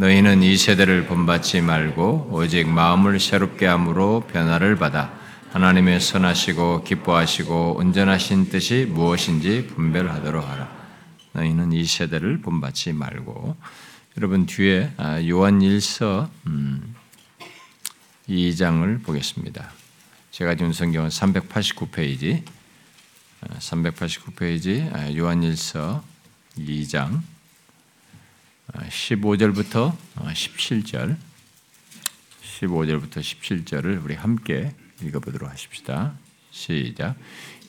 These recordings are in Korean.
너희는 이 세대를 본받지 말고 오직 마음을 새롭게 함으로 변화를 받아 하나님의 선하시고 기뻐하시고 온전하신 뜻이 무엇인지 분별하도록 하라. 너희는 이 세대를 본받지 말고 여러분 뒤에 아, 요한일서 2장을 음, 보겠습니다. 제가 지금 성경은 389페이지 389페이지 아, 요한일서 2장 15절부터 17절, 15절부터 17절을 우리 함께 읽어보도록 하십시다. 시작.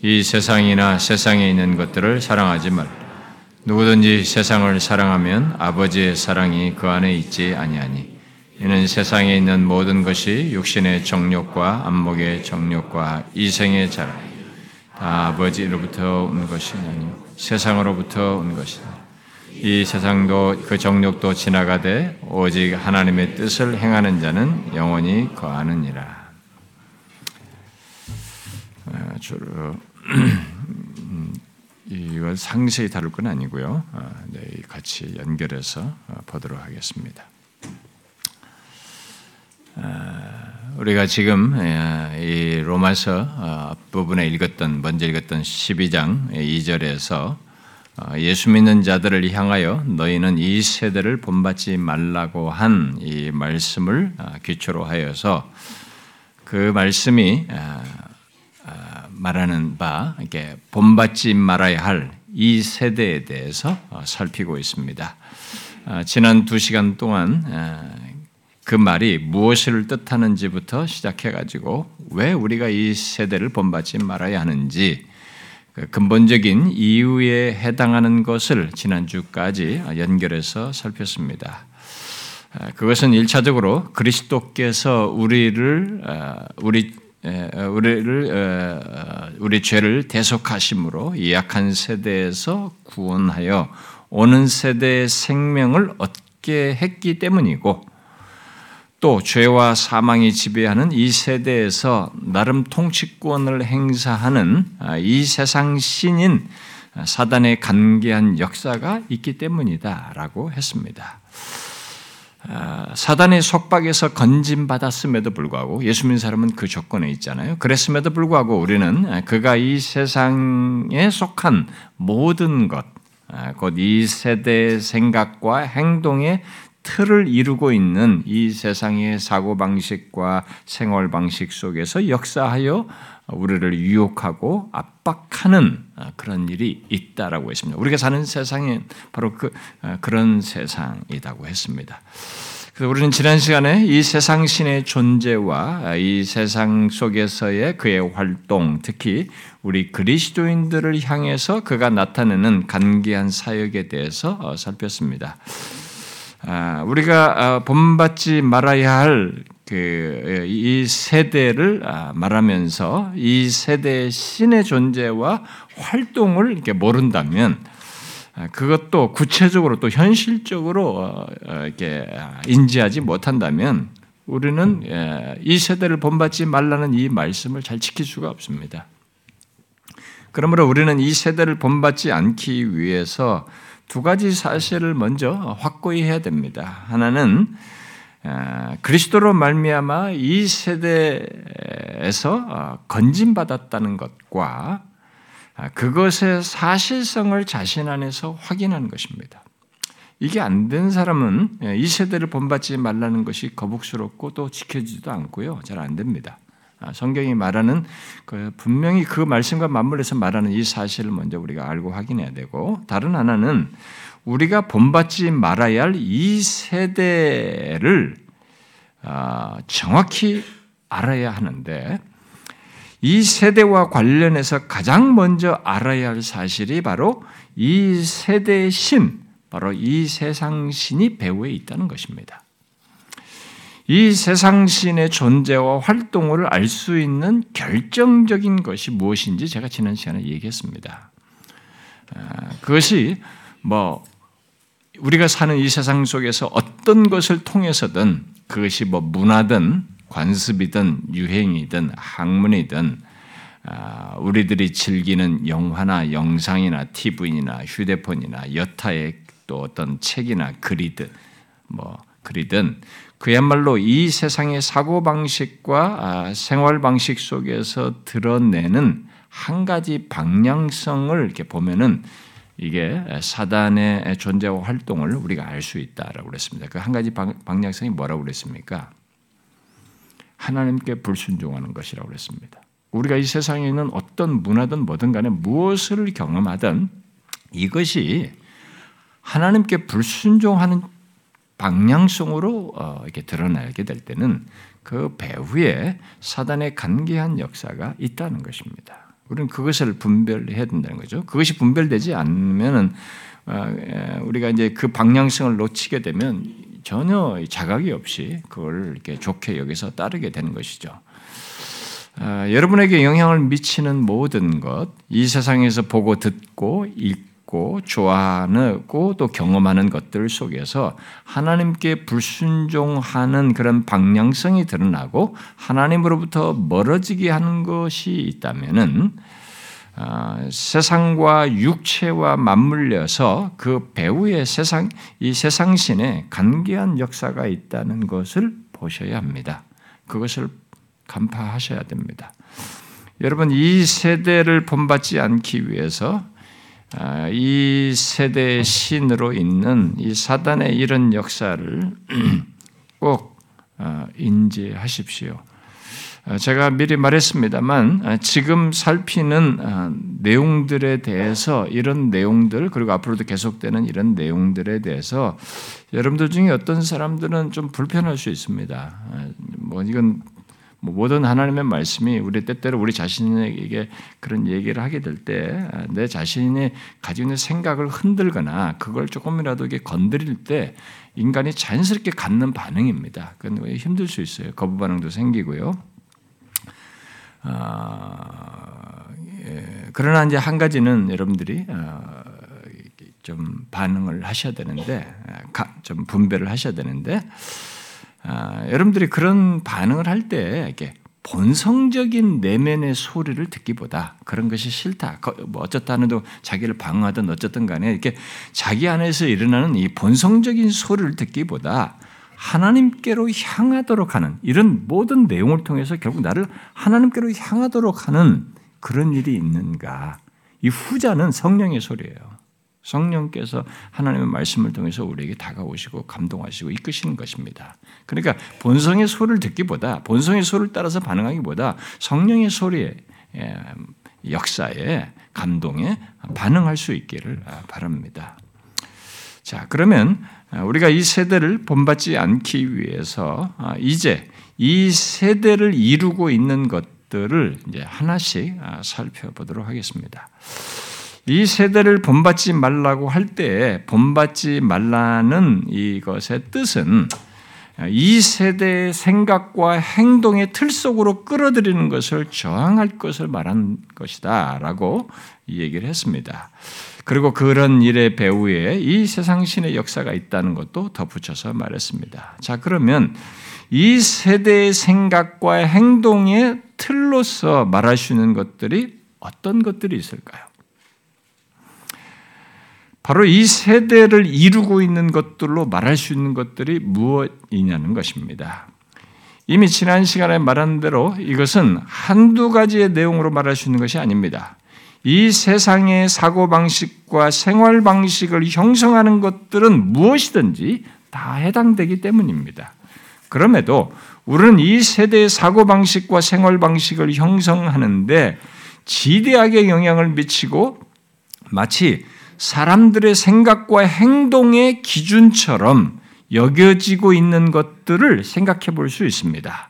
이 세상이나 세상에 있는 것들을 사랑하지 말. 누구든지 세상을 사랑하면 아버지의 사랑이 그 안에 있지 아니하니. 이는 세상에 있는 모든 것이 육신의 정욕과 안목의 정욕과 이생의 자랑, 다 아버지로부터 온 것이 아니요 세상으로부터 온 것이다. 이 세상도 그 정욕도 지나가되 오직 하나님의 뜻을 행하는 자는 영원히 거하느니라. 아, 주로 이걸 상세히 다룰 건 아니고요. 아, 네, 같이 연결해서 어, 보도록 하겠습니다. 아, 우리가 지금 이 로마서 앞부분에 읽었던 먼저 읽었던 12장 2절에서 어, 예수 믿는 자들을 향하여 너희는 이 세대를 본받지 말라고 한 이 말씀을 어, 기초로 하여서 그 말씀이 어, 말하는 바 이렇게 본받지 말아야 할 이 세대에 대해서 살피고 있습니다. 지난 두 시간 동안 그 말이 무엇을 뜻하는지부터 시작해가지고 왜 우리가 이 세대를 본받지 말아야 하는지 그 근본적인 이유에 해당하는 것을 지난주까지 연결해서 살폈습니다. 아, 그것은 일차적으로 그리스도께서 우리를 아, 우리 우리를 어, 우리 죄를 대속하심으로 약한 세대에서 구원하여 오는 세대의 생명을 얻게 했기 때문이고 또 죄와 사망이 지배하는 이 세대에서 나름 통치권을 행사하는 아, 이 세상 신인 사단의 간계한 역사가 있기 때문이다라고 했습니다. 아, 사단의 속박에서 건진받았음에도 불구하고 예수 믿는 사람은 그 조건에 있잖아요. 그랬음에도 불구하고 우리는 그가 이 세상에 속한 모든 것, 아, 곧이 세대의 생각과 행동에 틀을 이루고 있는 이 세상의 사고 방식과 생활 방식 속에서 역사하여 우리를 유혹하고 압박하는 그런 일이 있다라고 했습니다. 우리가 사는 세상이 바로 그, 그런 세상이라고 했습니다. 그래서 우리는 지난 시간에 이 세상 신의 존재와 이 세상 속에서의 그의 활동, 특히 우리 그리스도인들을 향해서 그가 나타내는 간계한 사역에 대해서 살폈습니다. 아, 우리가 아, 본받지 말아야 할 그 이 세대를 아, 말하면서 이 세대의 신의 존재와 활동을 이렇게 모른다면 그것도 구체적으로 또 현실적으로 어, 어, 이렇게 인지하지 못한다면 우리는 예, 이 세대를 본받지 말라는 이 말씀을 잘 지킬 수가 없습니다. 그러므로 우리는 이 세대를 본받지 않기 위해서 두 가지 사실을 먼저 확고히 해야 됩니다. 하나는 아, 그리스도로 말미암아 이 세대에서 어, 건진받았다는 것과 아, 그것의 사실성을 자신 안에서 확인하는 것입니다. 이게 안 된 사람은 예, 이 세대를 본받지 말라는 것이 거북스럽고 또 지켜지지도 않고요. 잘 안 됩니다. 아, 성경이 말하는 그 분명히 그 말씀과 맞물려서 말하는 이 사실을 먼저 우리가 알고 확인해야 되고 다른 하나는 우리가 본받지 말아야 할 이 세대를 아, 정확히 알아야 하는데 이 세대와 관련해서 가장 먼저 알아야 할 사실이 바로 이 세대의 신, 바로 이 세상 신이 배후에 있다는 것입니다. 이 세상 신의 존재와 활동을 알 수 있는 결정적인 것이 무엇인지 제가 지난 시간에 얘기했습니다. 아, 그것이 뭐 우리가 사는 이 세상 속에서 어떤 것을 통해서든 그것이 뭐 문화든 관습이든 유행이든 학문이든 아, 우리들이 즐기는 영화나 영상이나 TV나 휴대폰이나 여타의 또 어떤 책이나 글이든 뭐 그리든 그야말로 이 세상의 사고 방식과 아, 생활 방식 속에서 드러내는 한 가지 방향성을 이렇게 보면은 이게 사단의 존재와 활동을 우리가 알 수 있다라고 그랬습니다. 그 한 가지 방향성이 뭐라고 그랬습니까? 하나님께 불순종하는 것이라고 그랬습니다. 우리가 이 세상에 있는 어떤 문화든 뭐든 간에 무엇을 경험하든 이것이 하나님께 불순종하는 방향성으로 어, 이렇게 드러나게 될 때는 그 배후에 사단의 간계한 역사가 있다는 것입니다. 우리는 그것을 분별해야 된다는 거죠. 그것이 분별되지 않으면은 어, 우리가 이제 그 방향성을 놓치게 되면 전혀 자각이 없이 그걸 이렇게 좋게 여기서 따르게 되는 것이죠. 아, 여러분에게 영향을 미치는 모든 것, 이 세상에서 보고 듣고 읽고 좋아하고 또 경험하는 것들 속에서 하나님께 불순종하는 그런 방향성이 드러나고 하나님으로부터 멀어지게 하는 것이 있다면은 아, 세상과 육체와 맞물려서 그 배후의 세상 이 세상신에 간계한 역사가 있다는 것을 보셔야 합니다. 그것을 간파하셔야 됩니다. 여러분 이 세대를 본받지 않기 위해서 아, 이 세대의 신으로 있는 이 사단의 이런 역사를 꼭 아, 인지하십시오. 아, 제가 미리 말했습니다만 지금 살피는 내용들에 대해서 이런 내용들 그리고 앞으로도 계속되는 이런 내용들에 대해서 여러분들 중에 어떤 사람들은 좀 불편할 수 있습니다. 뭐 이건 뭐 모든 하나님의 말씀이 우리 때때로 우리 자신에게 그런 얘기를 하게 될 때 내 자신이 가지고 있는 생각을 흔들거나 그걸 조금이라도 이게 건드릴 때 인간이 자연스럽게 갖는 반응입니다. 그건 힘들 수 있어요. 거부 반응도 생기고요. 아, 예. 그러나 이제 한 가지는 여러분들이 아, 좀 반응을 하셔야 되는데, 좀 분별을 하셔야 되는데, 아, 여러분들이 그런 반응을 할 때 이게 본성적인 내면의 소리를 듣기보다 그런 것이 싫다. 뭐 어쩌다 하는도 자기를 방어하든 어쨌든 간에 이렇게 자기 안에서 일어나는 이 본성적인 소리를 듣기보다 하나님께로 향하도록 하는 이런 모든 내용을 통해서 결국 나를 하나님께로 향하도록 하는 그런 일이 있는가? 이 후자는 성령의 소리예요. 성령께서 하나님의 말씀을 통해서 우리에게 다가오시고 감동하시고 이끄시는 것입니다. 그러니까 본성의 소리를 듣기보다 본성의 소리를 따라서 반응하기보다 성령의 소리에 예, 역사에 감동에 반응할 수 있기를 바랍니다. 자, 그러면 우리가 이 세대를 본받지 않기 위해서 아, 이제 이 세대를 이루고 있는 것들을 이제 하나씩 아, 살펴보도록 하겠습니다. 이 세대를 본받지 말라고 할때 본받지 말라는 이것의 뜻은 이 세대의 생각과 행동의 틀 속으로 끌어들이는 것을 저항할 것을 말한 것이다 라고 얘기를 했습니다. 그리고 그런 일의 배후에 이 세상 신의 역사가 있다는 것도 덧붙여서 말했습니다. 자, 그러면 이 세대의 생각과 행동의 틀로서 말할 수 있는 것들이 어떤 것들이 있을까요? 바로 이 세대를 이루고 있는 것들로 말할 수 있는 것들이 무엇이냐는 것입니다. 이미 지난 시간에 말한 대로 이것은 한두 가지의 내용으로 말할 수 있는 것이 아닙니다. 이 세상의 사고방식과 생활방식을 형성하는 것들은 무엇이든지 다 해당되기 때문입니다. 그럼에도 우리는 이 세대의 사고방식과 생활방식을 형성하는데 지대하게 영향을 미치고 마치 사람들의 생각과 행동의 기준처럼 여겨지고 있는 것들을 생각해 볼 수 있습니다.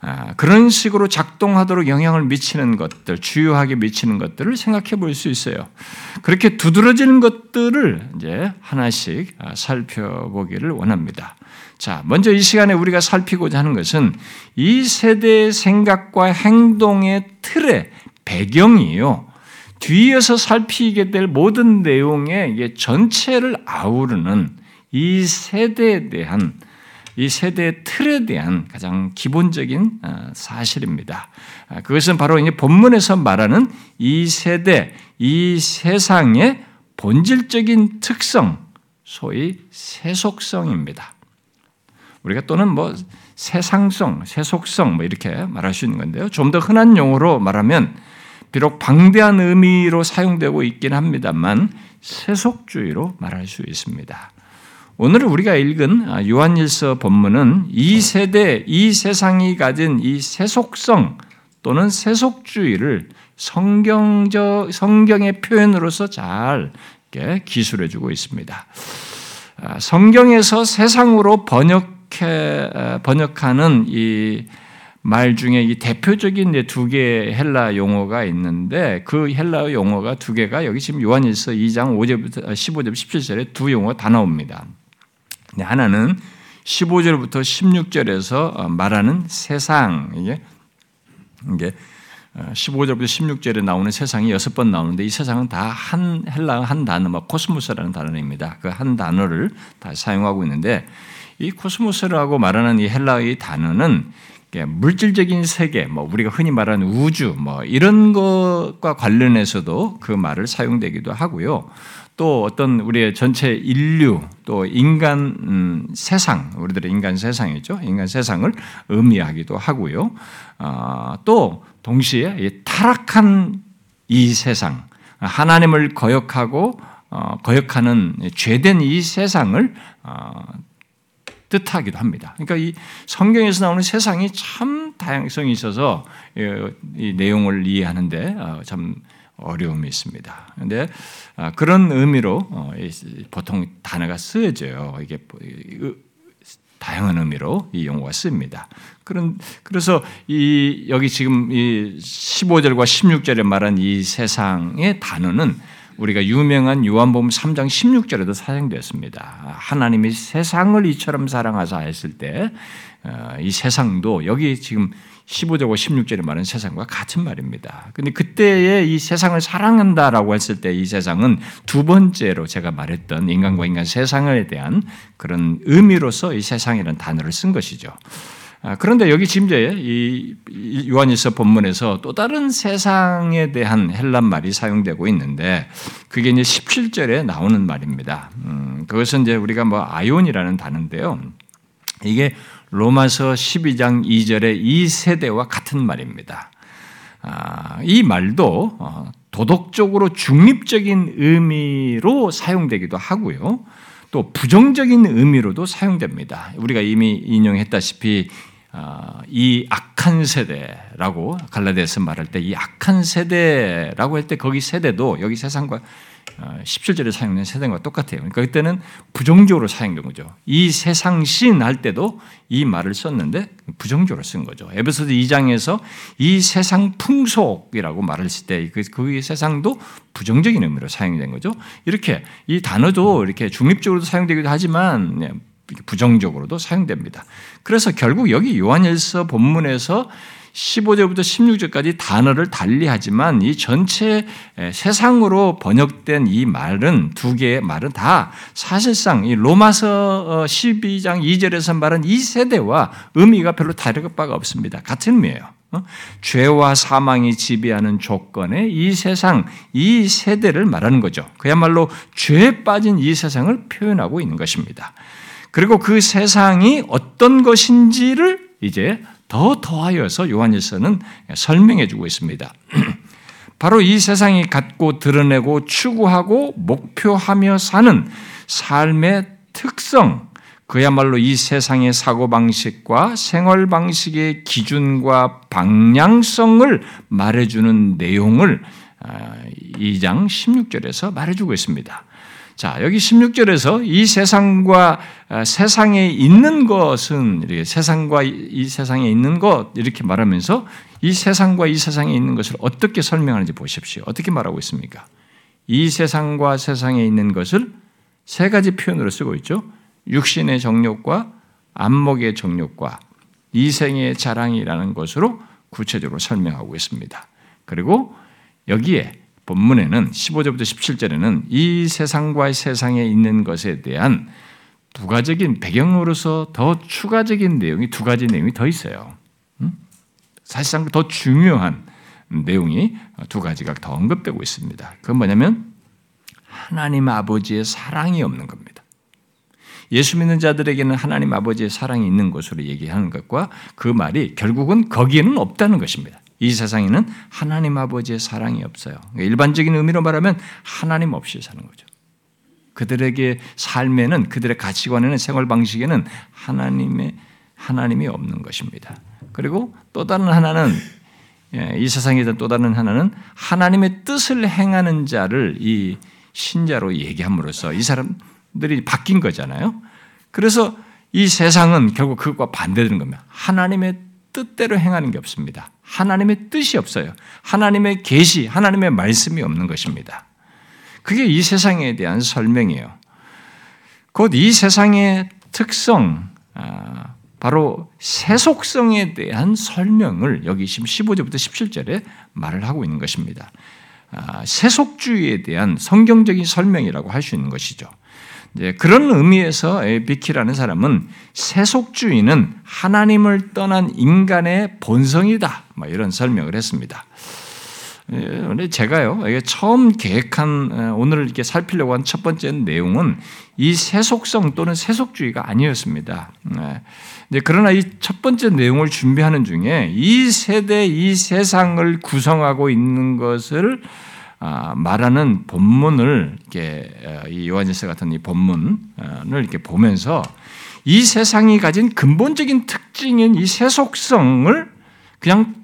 아, 그런 식으로 작동하도록 영향을 미치는 것들, 주요하게 미치는 것들을 생각해 볼 수 있어요. 그렇게 두드러지는 것들을 이제 하나씩 아, 살펴보기를 원합니다. 자, 먼저 이 시간에 우리가 살피고자 하는 것은 이 세대의 생각과 행동의 틀의 배경이요. 뒤에서 살피게 될 모든 내용의 전체를 아우르는 이 세대에 대한 이 세대의 틀에 대한 가장 기본적인 어, 사실입니다. 아, 그것은 바로 이제 본문에서 말하는 이 세대, 이 세상의 본질적인 특성, 소위 세속성입니다. 우리가 또는 뭐 세상성, 세속성 뭐 이렇게 말할 수 있는 건데요. 좀 더 흔한 용어로 말하면 비록 방대한 의미로 사용되고 있긴 합니다만 세속주의로 말할 수 있습니다. 오늘 우리가 읽은 요한일서 본문은 이 세대, 이 세상이 가진 이 세속성 또는 세속주의를 성경적 성경의 표현으로서 잘 기술해 주고 있습니다. 아, 성경에서 세상으로 번역해 번역하는 이 말 중에 이 대표적인 두 개의 헬라 용어가 있는데 그 헬라 용어가 두 개가 여기 지금 요한일서 2장 5절부터 15절 17절에 두 용어가 다 나옵니다. 하나는 15절부터 16절에서 말하는 세상 이게 이게 15절부터 16절에 나오는 세상이 여섯 번 나오는데 이 세상은 다 한 헬라 한 단어, 뭐 코스모스라는 단어입니다. 그 한 단어를 다 사용하고 있는데 이 코스모스라고 말하는 이 헬라의 단어는 물질적인 세계, 뭐 우리가 흔히 말하는 우주, 뭐 이런 것과 관련해서도 그 말을 사용되기도 하고요. 또 어떤 우리의 전체 인류, 또 인간 음, 세상, 우리들의 인간 세상이죠. 인간 세상을 의미하기도 하고요. 어, 또 동시에 타락한 이 세상, 하나님을 거역하고 어, 거역하는 죄된 이 세상을 어, 뜻하기도 합니다. 그러니까 이 성경에서 나오는 세상이 참 다양성이 있어서 이 내용을 이해하는데 어, 참 어려움이 있습니다. 그런데 아, 그런 의미로 어, 보통 단어가 쓰여져요. 이게 다양한 의미로 이 용어가 씁니다. 그런 그래서 이 여기 지금 이 15절과 16절에 말한 이 세상의 단어는 우리가 유명한 요한복음 3장 16절에도 사용되었습니다. 하나님이 세상을 이처럼 사랑하사 했을 때이 어, 세상도 여기 지금 15절과 16절에 말하는 세상과 같은 말입니다. 근데 그때의 이 세상을 사랑한다라고 했을 때 이 세상은 두 번째로 제가 말했던 인간과 인간 세상에 대한 그런 의미로서 이 세상이라는 단어를 쓴 것이죠. 아, 그런데 여기 지금 이 요한일서 본문에서 또 다른 세상에 대한 헬란 말이 사용되고 있는데 그게 이제 17절에 나오는 말입니다. 음, 그것은 이제 우리가 뭐 아이온이라는 단어인데요. 이게 로마서 12장 2절의 이 세대와 같은 말입니다. 아, 이 말도 어, 도덕적으로 중립적인 의미로 사용되기도 하고요. 또 부정적인 의미로도 사용됩니다. 우리가 이미 인용했다시피 어, 이 악한 세대라고 갈라디아서 말할 때 이 악한 세대라고 할 때 거기 세대도 여기 세상과 17절에 어, 사용된 세상과 똑같아요. 그러니까 그때는 부정적으로 사용된 거죠. 이 세상신 할 때도 이 말을 썼는데 부정적으로 쓴 거죠. 에베소서 2장에서 이 세상 풍속이라고 말을 했을 때그 그 세상도 부정적인 의미로 사용된 거죠. 이렇게 이 단어도 이렇게 중립적으로도 사용되기도 하지만 부정적으로도 사용됩니다. 그래서 결국 여기 요한일서 본문에서 15절부터 16절까지 단어를 달리하지만 이 전체 세상으로 번역된 이 말은 두 개의 말은 다 사실상 이 로마서 12장 어, 2절에서 말한 이 세대와 의미가 별로 다를 바가 없습니다. 같은 의미예요. 어? 죄와 사망이 지배하는 조건의 이 세상, 이 세대를 말하는 거죠. 그야말로 죄에 빠진 이 세상을 표현하고 있는 것입니다. 그리고 그 세상이 어떤 것인지를 이제 더 더하여서 요한일서는 설명해 주고 있습니다. 바로 이 세상이 갖고 드러내고 추구하고 목표하며 사는 삶의 특성, 그야말로 이 세상의 사고방식과 생활방식의 기준과 방향성을 말해주는 내용을 2장 아, 16절에서 말해주고 있습니다. 자, 여기 16절에서 이 세상과 아, 세상에 있는 것은 이렇게 세상과 이 세상에 있는 것 이렇게 말하면서 이 세상과 이 세상에 있는 것을 어떻게 설명하는지 보십시오. 어떻게 말하고 있습니까? 이 세상과 세상에 있는 것을 세 가지 표현으로 쓰고 있죠. 육신의 정욕과 안목의 정욕과 이생의 자랑이라는 것으로 구체적으로 설명하고 있습니다. 그리고 여기에 본문에는 15절부터 17절에는 이 세상과 세상에 있는 것에 대한 부가적인 배경으로서 더 추가적인 내용이 두 가지 내용이 더 있어요. 사실상 더 중요한 내용이 두 가지가 더 언급되고 있습니다. 그건 뭐냐면 하나님 아버지의 사랑이 없는 겁니다. 예수 믿는 자들에게는 하나님 아버지의 사랑이 있는 것으로 얘기하는 것과 그 말이 결국은 거기에는 없다는 것입니다. 이 세상에는 하나님 아버지의 사랑이 없어요. 일반적인 의미로 말하면 하나님 없이 사는 거죠. 그들에게 삶에는 그들의 가치관에는 생활 방식에는 하나님의 하나님이 없는 것입니다. 그리고 또 다른 하나는 예, 이 세상에 또 다른 하나는 하나님의 뜻을 행하는 자를 이 신자로 얘기함으로써 이 사람들이 바뀐 거잖아요. 그래서 이 세상은 결국 그것과 반대되는 겁니다. 하나님의 뜻대로 행하는 게 없습니다. 하나님의 뜻이 없어요. 하나님의 계시, 하나님의 말씀이 없는 것입니다. 그게 이 세상에 대한 설명이에요. 곧 이 세상의 특성, 아, 바로 세속성에 대한 설명을 여기 지금 15절부터 17절에 말을 하고 있는 것입니다. 아, 세속주의에 대한 성경적인 설명이라고 할 수 있는 것이죠. 그런 의미에서 비키라는 사람은 세속주의는 하나님을 떠난 인간의 본성이다. 뭐 이런 설명을 했습니다. 예, 제가요, 처음 계획한, 오늘 이렇게 살피려고 한 첫 번째 내용은 이 세속성 또는 세속주의가 아니었습니다. 네. 그러나 이 첫 번째 내용을 준비하는 중에 이 세대, 이 세상을 구성하고 있는 것을 아, 말하는 본문을 이렇게 이 요한일서 같은 이 본문을 이렇게 보면서 이 세상이 가진 근본적인 특징인 이 세속성을 그냥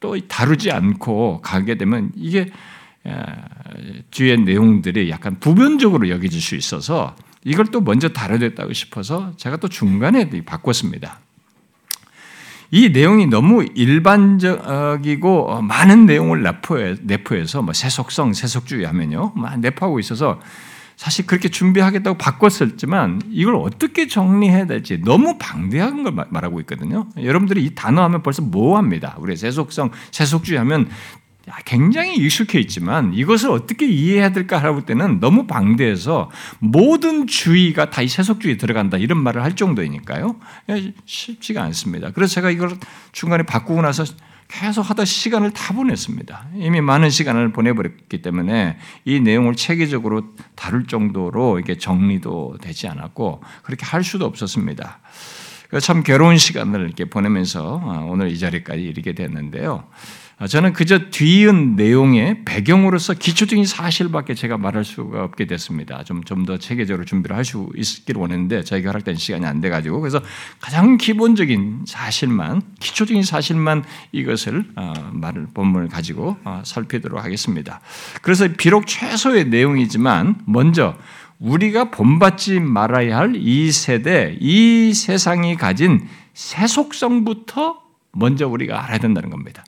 또 다루지 않고 가게 되면 이게 뒤에 내용들이 약간 부변적으로 여겨질 수 있어서 이걸 또 먼저 다뤄야겠다고 싶어서 제가 또 중간에 바꿨습니다. 이 내용이 너무 일반적이고 많은 내용을 내포해 서 뭐 세속성, 세속주의 하면요. 내포하고 있어서 사실 그렇게 준비하겠다고 바꿨었지만 이걸 어떻게 정리해야 될지 너무 방대한 걸 말하고 있거든요. 여러분들이 이 단어 하면 벌써 모호합니다. 우리 세속성, 세속주의 하면 굉장히 익숙해 있지만 이것을 어떻게 이해해야 될까 하볼 때는 너무 방대해서 모든 주의가 다 이 세속주의에 들어간다 이런 말을 할 정도이니까요. 예, 쉽지가 않습니다. 그래서 제가 이걸 중간에 바꾸고 나서 계속 하다 시간을 다 보냈습니다. 이미 많은 시간을 보내버렸기 때문에 이 내용을 체계적으로 다룰 정도로 이게 정리도 되지 않았고 그렇게 할 수도 없었습니다. 참 괴로운 시간을 이렇게 보내면서 아, 오늘 이 자리까지 이르게 됐는데요. 아, 저는 그저 뒤은 내용의 배경으로서 기초적인 사실밖에 제가 말할 수가 없게 됐습니다. 좀 좀 더 체계적으로 준비를 할 수 있기를 원했는데 저희가 허락된 시간이 안 돼가지고 그래서 가장 기본적인 사실만 기초적인 사실만 이것을 어, 말을 본문을 가지고 어, 살피도록 하겠습니다. 그래서 비록 최소의 내용이지만 먼저 우리가 본받지 말아야 할 이 세대, 이 세상이 가진 세속성부터 먼저 우리가 알아야 된다는 겁니다.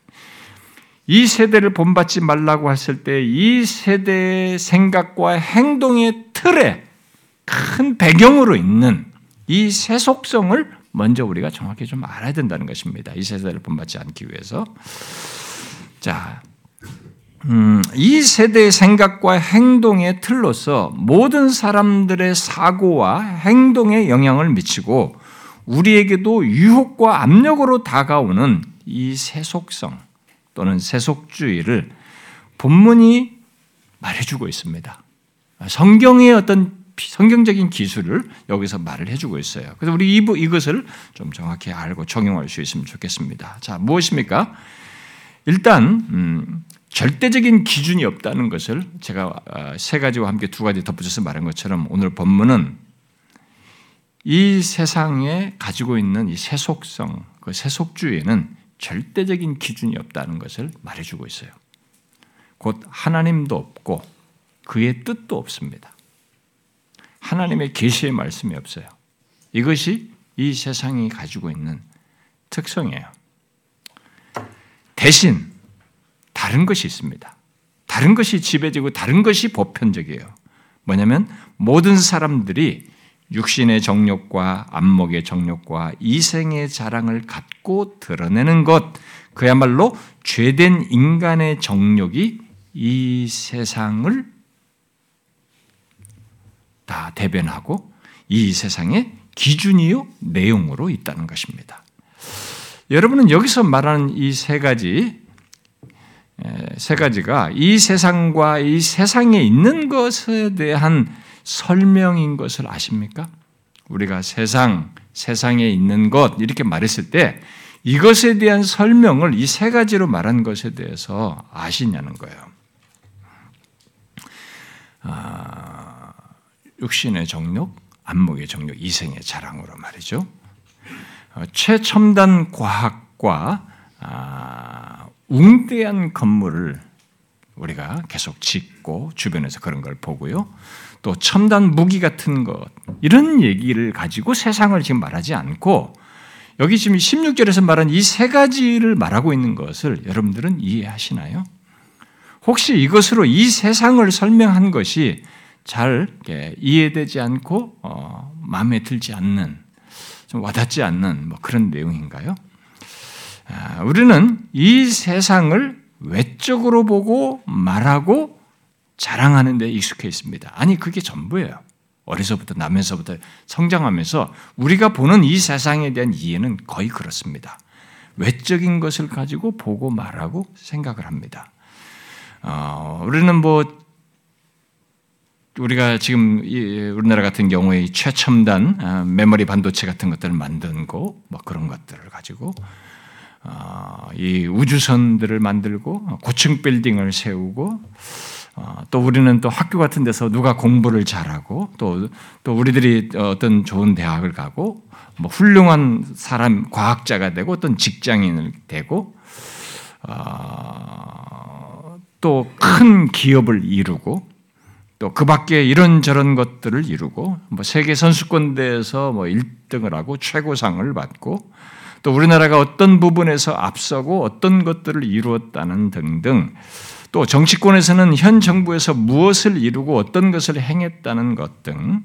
이 세대를 본받지 말라고 했을 때 이 세대의 생각과 행동의 틀에 큰 배경으로 있는 이 세속성을 먼저 우리가 정확히 좀 알아야 된다는 것입니다. 이 세대를 본받지 않기 위해서. 자, 음, 이 세대의 생각과 행동의 틀로서 모든 사람들의 사고와 행동에 영향을 미치고 우리에게도 유혹과 압력으로 다가오는 이 세속성, 또는 세속주의를 본문이 말해주고 있습니다. 성경의 어떤 성경적인 기술을 여기서 말을 해주고 있어요. 그래서 우리 이것을 좀 정확히 알고 적용할 수 있으면 좋겠습니다. 자, 무엇입니까? 일단 음, 절대적인 기준이 없다는 것을 제가 어, 세 가지와 함께 두 가지 덧붙여서 말한 것처럼 오늘 본문은 이 세상에 가지고 있는 이 세속성, 그 세속주의는 절대적인 기준이 없다는 것을 말해주고 있어요. 곧 하나님도 없고 그의 뜻도 없습니다. 하나님의 계시의 말씀이 없어요. 이것이 이 세상이 가지고 있는 특성이에요. 대신 다른 것이 있습니다. 다른 것이 지배되고 다른 것이 보편적이에요. 뭐냐면 모든 사람들이 육신의 정욕과 안목의 정욕과 이생의 자랑을 갖고 드러내는 것, 그야말로 죄된 인간의 정욕이 이 세상을 다 대변하고 이 세상의 기준이요 내용으로 있다는 것입니다. 여러분은 여기서 말하는 이 세 가지 세 가지가 이 세상과 이 세상에 있는 것에 대한 설명인 것을 아십니까? 우리가 세상, 세상에 있는 것 이렇게 말했을 때 이것에 대한 설명을 이 세 가지로 말한 것에 대해서 아시냐는 거예요. 아, 육신의 정욕, 안목의 정욕, 이생의 자랑으로 말이죠. 어, 최첨단 과학과 아, 웅대한 건물을 우리가 계속 짓고 주변에서 그런 걸 보고요. 또 첨단 무기 같은 것 이런 얘기를 가지고 세상을 지금 말하지 않고 여기 지금 16절에서 말한 이 세 가지를 말하고 있는 것을 여러분들은 이해하시나요? 혹시 이것으로 이 세상을 설명한 것이 잘 이해되지 않고 어, 마음에 들지 않는 좀 와닿지 않는 뭐 그런 내용인가요? 아, 우리는 이 세상을 외적으로 보고 말하고 자랑하는 데 익숙해 있습니다. 아니 그게 전부예요. 어려서부터 나면서부터 성장하면서 우리가 보는 이 세상에 대한 이해는 거의 그렇습니다. 외적인 것을 가지고 보고 말하고 생각을 합니다. 어, 우리는 뭐 우리가 지금 우리나라 같은 경우에 최첨단 아, 메모리 반도체 같은 것들을 만든고 뭐 그런 것들을 가지고 어, 이 우주선들을 만들고 고층 빌딩을 세우고 어, 또 우리는 또 학교 같은 데서 누가 공부를 잘하고 또, 또 우리들이 어떤 좋은 대학을 가고 뭐 훌륭한 사람 과학자가 되고 어떤 직장인을 되고 어, 또큰 기업을 이루고 또 그 밖에 이런저런 것들을 이루고 뭐 세계 선수권대회에서 뭐 1등을 하고 최고상을 받고 또 우리나라가 어떤 부분에서 앞서고 어떤 것들을 이루었다는 등등 또 정치권에서는 현 정부에서 무엇을 이루고 어떤 것을 행했다는 것 등,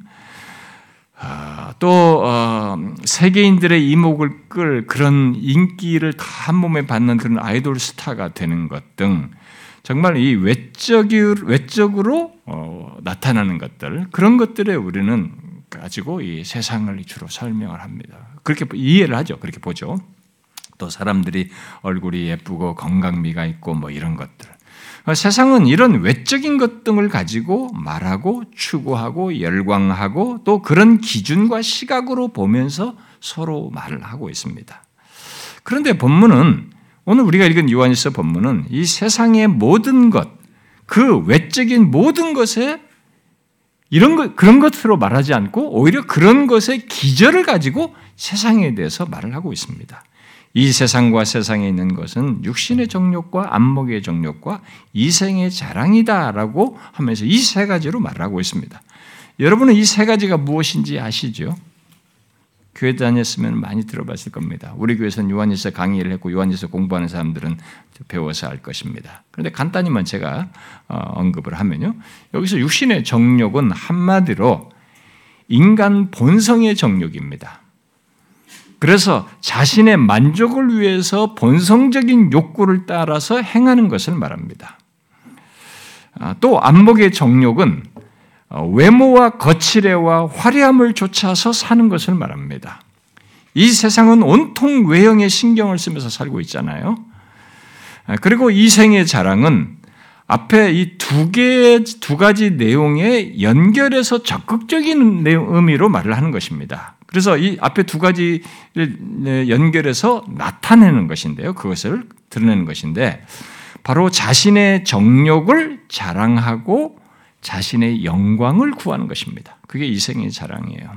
아, 또 어, 세계인들의 이목을 끌 그런 인기를 다 한 몸에 받는 그런 아이돌 스타가 되는 것 등, 정말 이 외적이, 외적으로 어, 나타나는 것들 그런 것들에 우리는 가지고 이 세상을 주로 설명을 합니다. 그렇게 이해를 하죠. 그렇게 보죠. 또 사람들이 얼굴이 예쁘고 건강미가 있고 뭐 이런 것들. 세상은 이런 외적인 것 등을 가지고 말하고 추구하고 열광하고 또 그런 기준과 시각으로 보면서 서로 말을 하고 있습니다. 그런데 본문은 오늘 우리가 읽은 요한일서 본문은 이 세상의 모든 것, 그 외적인 모든 것에 이런 것, 그런 것으로 말하지 않고 오히려 그런 것의 기절을 가지고 세상에 대해서 말을 하고 있습니다. 이 세상과 세상에 있는 것은 육신의 정욕과 안목의 정욕과 이생의 자랑이다라고 하면서 이 세 가지로 말하고 있습니다. 여러분은 이 세 가지가 무엇인지 아시죠? 교회 다녔으면 많이 들어봤을 겁니다. 우리 교회에서는 요한일서 강의를 했고 요한일서 공부하는 사람들은 배워서 알 것입니다. 그런데 간단히만 제가 어, 언급을 하면요. 여기서 육신의 정욕은 한마디로 인간 본성의 정욕입니다. 그래서 자신의 만족을 위해서 본성적인 욕구를 따라서 행하는 것을 말합니다. 아, 또 안목의 정욕은 어, 외모와 거칠애와 화려함을 쫓아서 사는 것을 말합니다. 이 세상은 온통 외형에 신경을 쓰면서 살고 있잖아요. 아, 그리고 이 생의 자랑은 앞에 이 두 개, 두 가지 내용에 연결해서 적극적인 의미로 말을 하는 것입니다. 그래서 이 앞에 두 가지를 연결해서 나타내는 것인데요. 그것을 드러내는 것인데 바로 자신의 정욕을 자랑하고 자신의 영광을 구하는 것입니다. 그게 이생의 자랑이에요.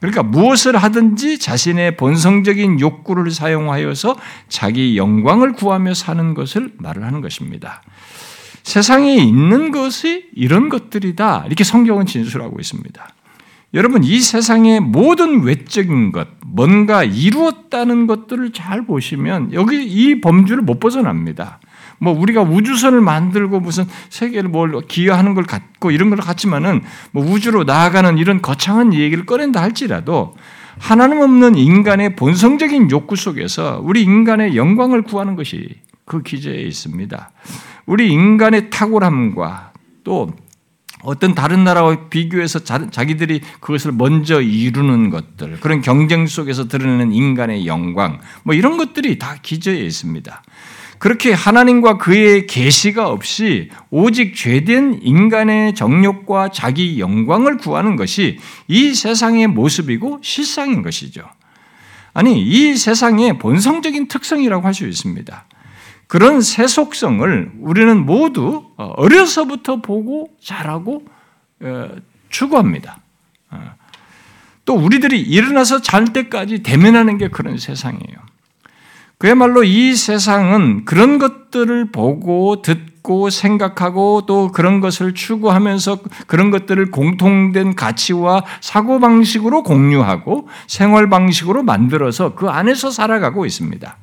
그러니까 무엇을 하든지 자신의 본성적인 욕구를 사용하여서 자기 영광을 구하며 사는 것을 말을 하는 것입니다. 세상에 있는 것이 이런 것들이다. 이렇게 성경은 진술하고 있습니다. 여러분 이 세상의 모든 외적인 것, 뭔가 이루었다는 것들을 잘 보시면 여기 이 범주를 못 벗어납니다. 뭐 우리가 우주선을 만들고 무슨 세계를 뭘 기여하는 걸 갖고 이런 걸 갖지만은 뭐 우주로 나아가는 이런 거창한 얘기를 꺼낸다 할지라도 하나님 없는 인간의 본성적인 욕구 속에서 우리 인간의 영광을 구하는 것이 그 기제에 있습니다. 우리 인간의 탁월함과 또 어떤 다른 나라와 비교해서 자기들이 그것을 먼저 이루는 것들, 그런 경쟁 속에서 드러내는 인간의 영광, 뭐 이런 것들이 다 기저에 있습니다. 그렇게 하나님과 그의 계시가 없이 오직 죄된 인간의 정욕과 자기 영광을 구하는 것이 이 세상의 모습이고 실상인 것이죠. 아니, 이 세상의 본성적인 특성이라고 할 수 있습니다. 그런 세속성을 우리는 모두 어려서부터 보고 자라고 어, 추구합니다. 어. 또 우리들이 일어나서 잘 때까지 대면하는 게 그런 세상이에요. 그야말로 이 세상은 그런 것들을 보고 듣고 생각하고 또 그런 것을 추구하면서 그런 것들을 공통된 가치와 사고방식으로 공유하고 생활방식으로 만들어서 그 안에서 살아가고 있습니다.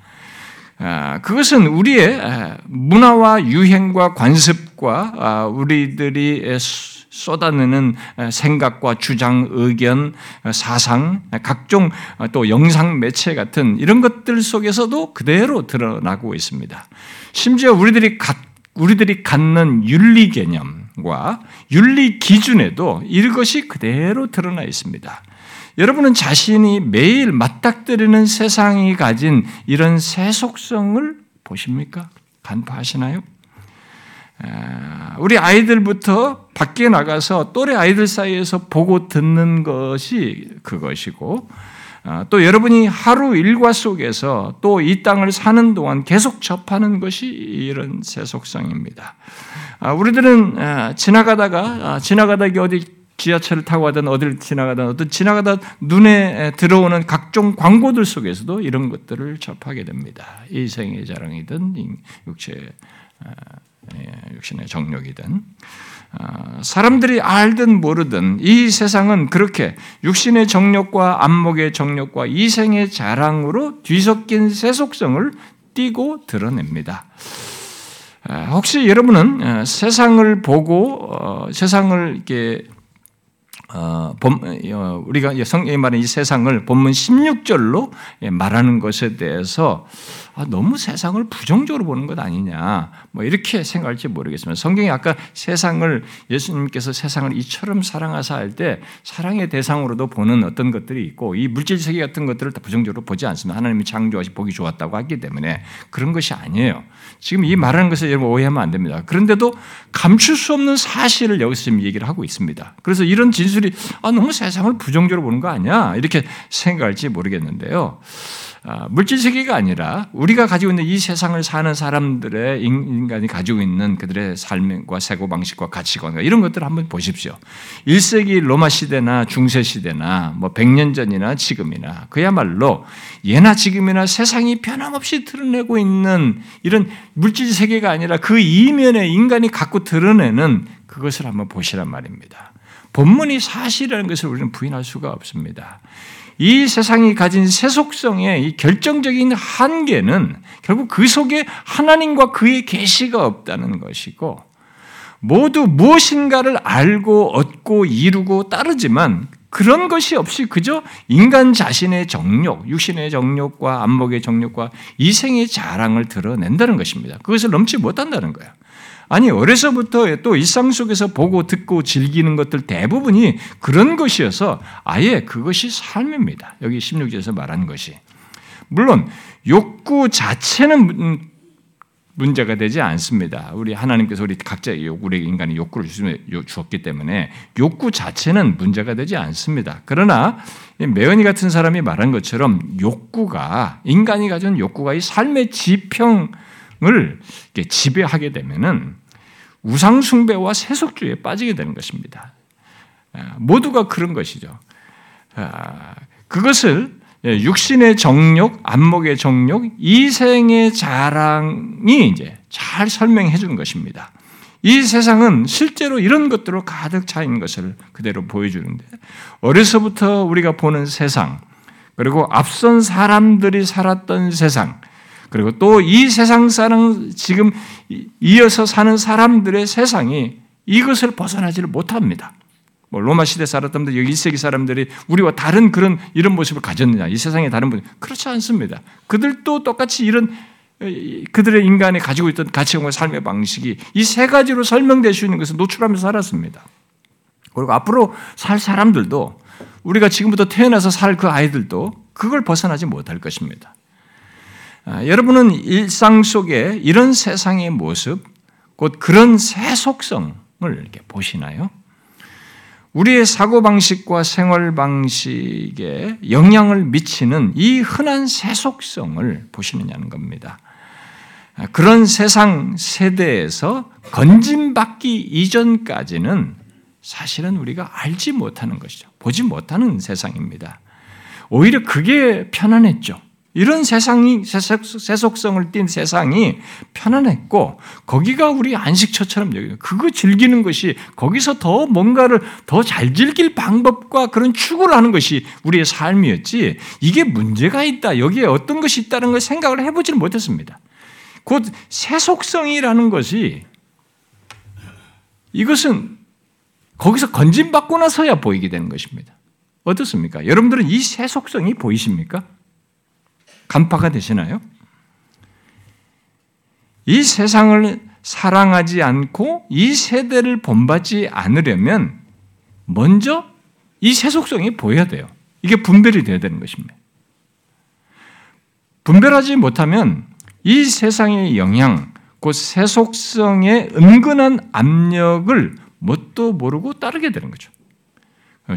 아, 그것은 우리의 문화와 유행과 관습과 아, 우리들이 쏟아내는 생각과 주장, 의견, 사상, 각종 또 영상 매체 같은 이런 것들 속에서도 그대로 드러나고 있습니다. 심지어 우리들이 갖, 우리들이 갖는 윤리 개념과 윤리 기준에도 이것이 그대로 드러나 있습니다. 여러분은 자신이 매일 맞닥뜨리는 세상이 가진 이런 세속성을 보십니까? 간파하시나요? 우리 아이들부터 밖에 나가서 또래 아이들 사이에서 보고 듣는 것이 그것이고 아, 또 여러분이 하루 일과 속에서 또 이 땅을 사는 동안 계속 접하는 것이 이런 세속성입니다. 아, 우리들은 아, 지나가다가 지나가다 어디 지하철을 타고 가든 어디를 지나가든 어떤 지나가다 눈에 들어오는 각종 광고들 속에서도 이런 것들을 접하게 됩니다. 이생의 자랑이든 육체 예, 육신의 정력이든 아, 사람들이 알든 모르든 이 세상은 그렇게 육신의 정력과 안목의 정력과 이생의 자랑으로 뒤섞인 세속성을 띠고 드러냅니다. 아, 혹시 여러분은 어, 세상을 보고 어, 세상을 이렇게 어, 우리가 성경이 말하는 이 세상을 본문 16절로 예, 말하는 것에 대해서 아, 너무 세상을 부정적으로 보는 것 아니냐, 뭐 이렇게 생각할지 모르겠습니다. 성경이 아까 세상을 예수님께서 세상을 이처럼 사랑하사 할 때 사랑의 대상으로도 보는 어떤 것들이 있고 이 물질 세계 같은 것들을 다 부정적으로 보지 않습니다. 하나님이 창조하시 보기 좋았다고 하기 때문에 그런 것이 아니에요. 지금 이 말하는 것을 여러분 오해하면 안 됩니다. 그런데도 감출 수 없는 사실을 여기서 지금 얘기를 하고 있습니다. 그래서 이런 진술이 아, 너무 세상을 부정적으로 보는 거 아니야? 이렇게 생각할지 모르겠는데요. 아, 물질 세계가 아니라 우리가 가지고 있는 이 세상을 사는 사람들의 인간이 가지고 있는 그들의 삶과 사고 방식과 가치관 이런 것들을 한번 보십시오. 1세기 로마 시대나 중세 시대나 뭐 100년 전이나 지금이나 그야말로 예나 지금이나 세상이 변함없이 드러내고 있는 이런 물질 세계가 아니라 그 이면에 인간이 갖고 드러내는 그것을 한번 보시란 말입니다. 본문이 사실이라는 것을 우리는 부인할 수가 없습니다. 이 세상이 가진 세속성의 이 결정적인 한계는 결국 그 속에 하나님과 그의 계시가 없다는 것이고 모두 무엇인가를 알고 얻고 이루고 따르지만 그런 것이 없이 그저 인간 자신의 정욕, 육신의 정욕과 안목의 정욕과 이생의 자랑을 드러낸다는 것입니다. 그것을 넘지 못한다는 거예요. 아니 어려서부터 또 일상 속에서 보고 듣고 즐기는 것들 대부분이 그런 것이어서 아예 그것이 삶입니다. 여기 16절에서 말하는 것이 물론 욕구 자체는 문제가 되지 않습니다. 우리 하나님께서 우리 각자 우리 인간이 욕구를 주었기 때문에 욕구 자체는 문제가 되지 않습니다. 그러나 매연이 같은 사람이 말한 것처럼 욕구가 인간이 가진 욕구가 이 삶의 지평을 지배하게 되면은 우상숭배와 세속주의에 빠지게 되는 것입니다. 아, 모두가 그런 것이죠. 아, 그것을 육신의 정욕, 안목의 정욕, 이생의 자랑이 이제 잘 설명해 주는 것입니다. 이 세상은 실제로 이런 것들로 가득 차 있는 것을 그대로 보여주는데 어려서부터 우리가 보는 세상 그리고 앞선 사람들이 살았던 세상 그리고 또 이 세상 사람 지금 이어서 사는 사람들의 세상이 이것을 벗어나지를 못합니다. 뭐 로마 시대 사람들, 여기 1세기 사람들이 우리와 다른 그런 이런 모습을 가졌느냐? 이 세상에 다른 분 그렇지 않습니다. 그들도 똑같이 이런 그들의 인간이 가지고 있던 가치관과 삶의 방식이 이 세 가지로 설명될 수 있는 것을 노출하면서 살았습니다. 그리고 앞으로 살 사람들도 우리가 지금부터 태어나서 살 그 아이들도 그걸 벗어나지 못할 것입니다. 아, 여러분은 일상 속에 이런 세상의 모습, 곧 그런 세속성을 이렇게 보시나요? 우리의 사고방식과 생활방식에 영향을 미치는 이 흔한 세속성을 보시느냐는 겁니다. 아, 그런 세상 세대에서 건진받기 이전까지는 사실은 우리가 알지 못하는 것이죠. 보지 못하는 세상입니다. 오히려 그게 편안했죠. 이런 세상이 세속성을 띤 세상이 편안했고 거기가 우리 안식처처럼 여기 그거 즐기는 것이 거기서 더 뭔가를 더 잘 즐길 방법과 그런 추구를 하는 것이 우리의 삶이었지 이게 문제가 있다 여기에 어떤 것이 있다는 걸 생각을 해보지는 못했습니다. 곧 세속성이라는 것이 이것은 거기서 건진받고 나서야 보이게 되는 것입니다. 어떻습니까? 여러분들은 이 세속성이 보이십니까? 간파가 되시나요? 이 세상을 사랑하지 않고 이 세대를 본받지 않으려면 먼저 이 세속성이 보여야 돼요. 이게 분별이 돼야 되는 것입니다. 분별하지 못하면 이 세상의 영향, 그 세속성의 은근한 압력을 뭣도 모르고 따르게 되는 거죠.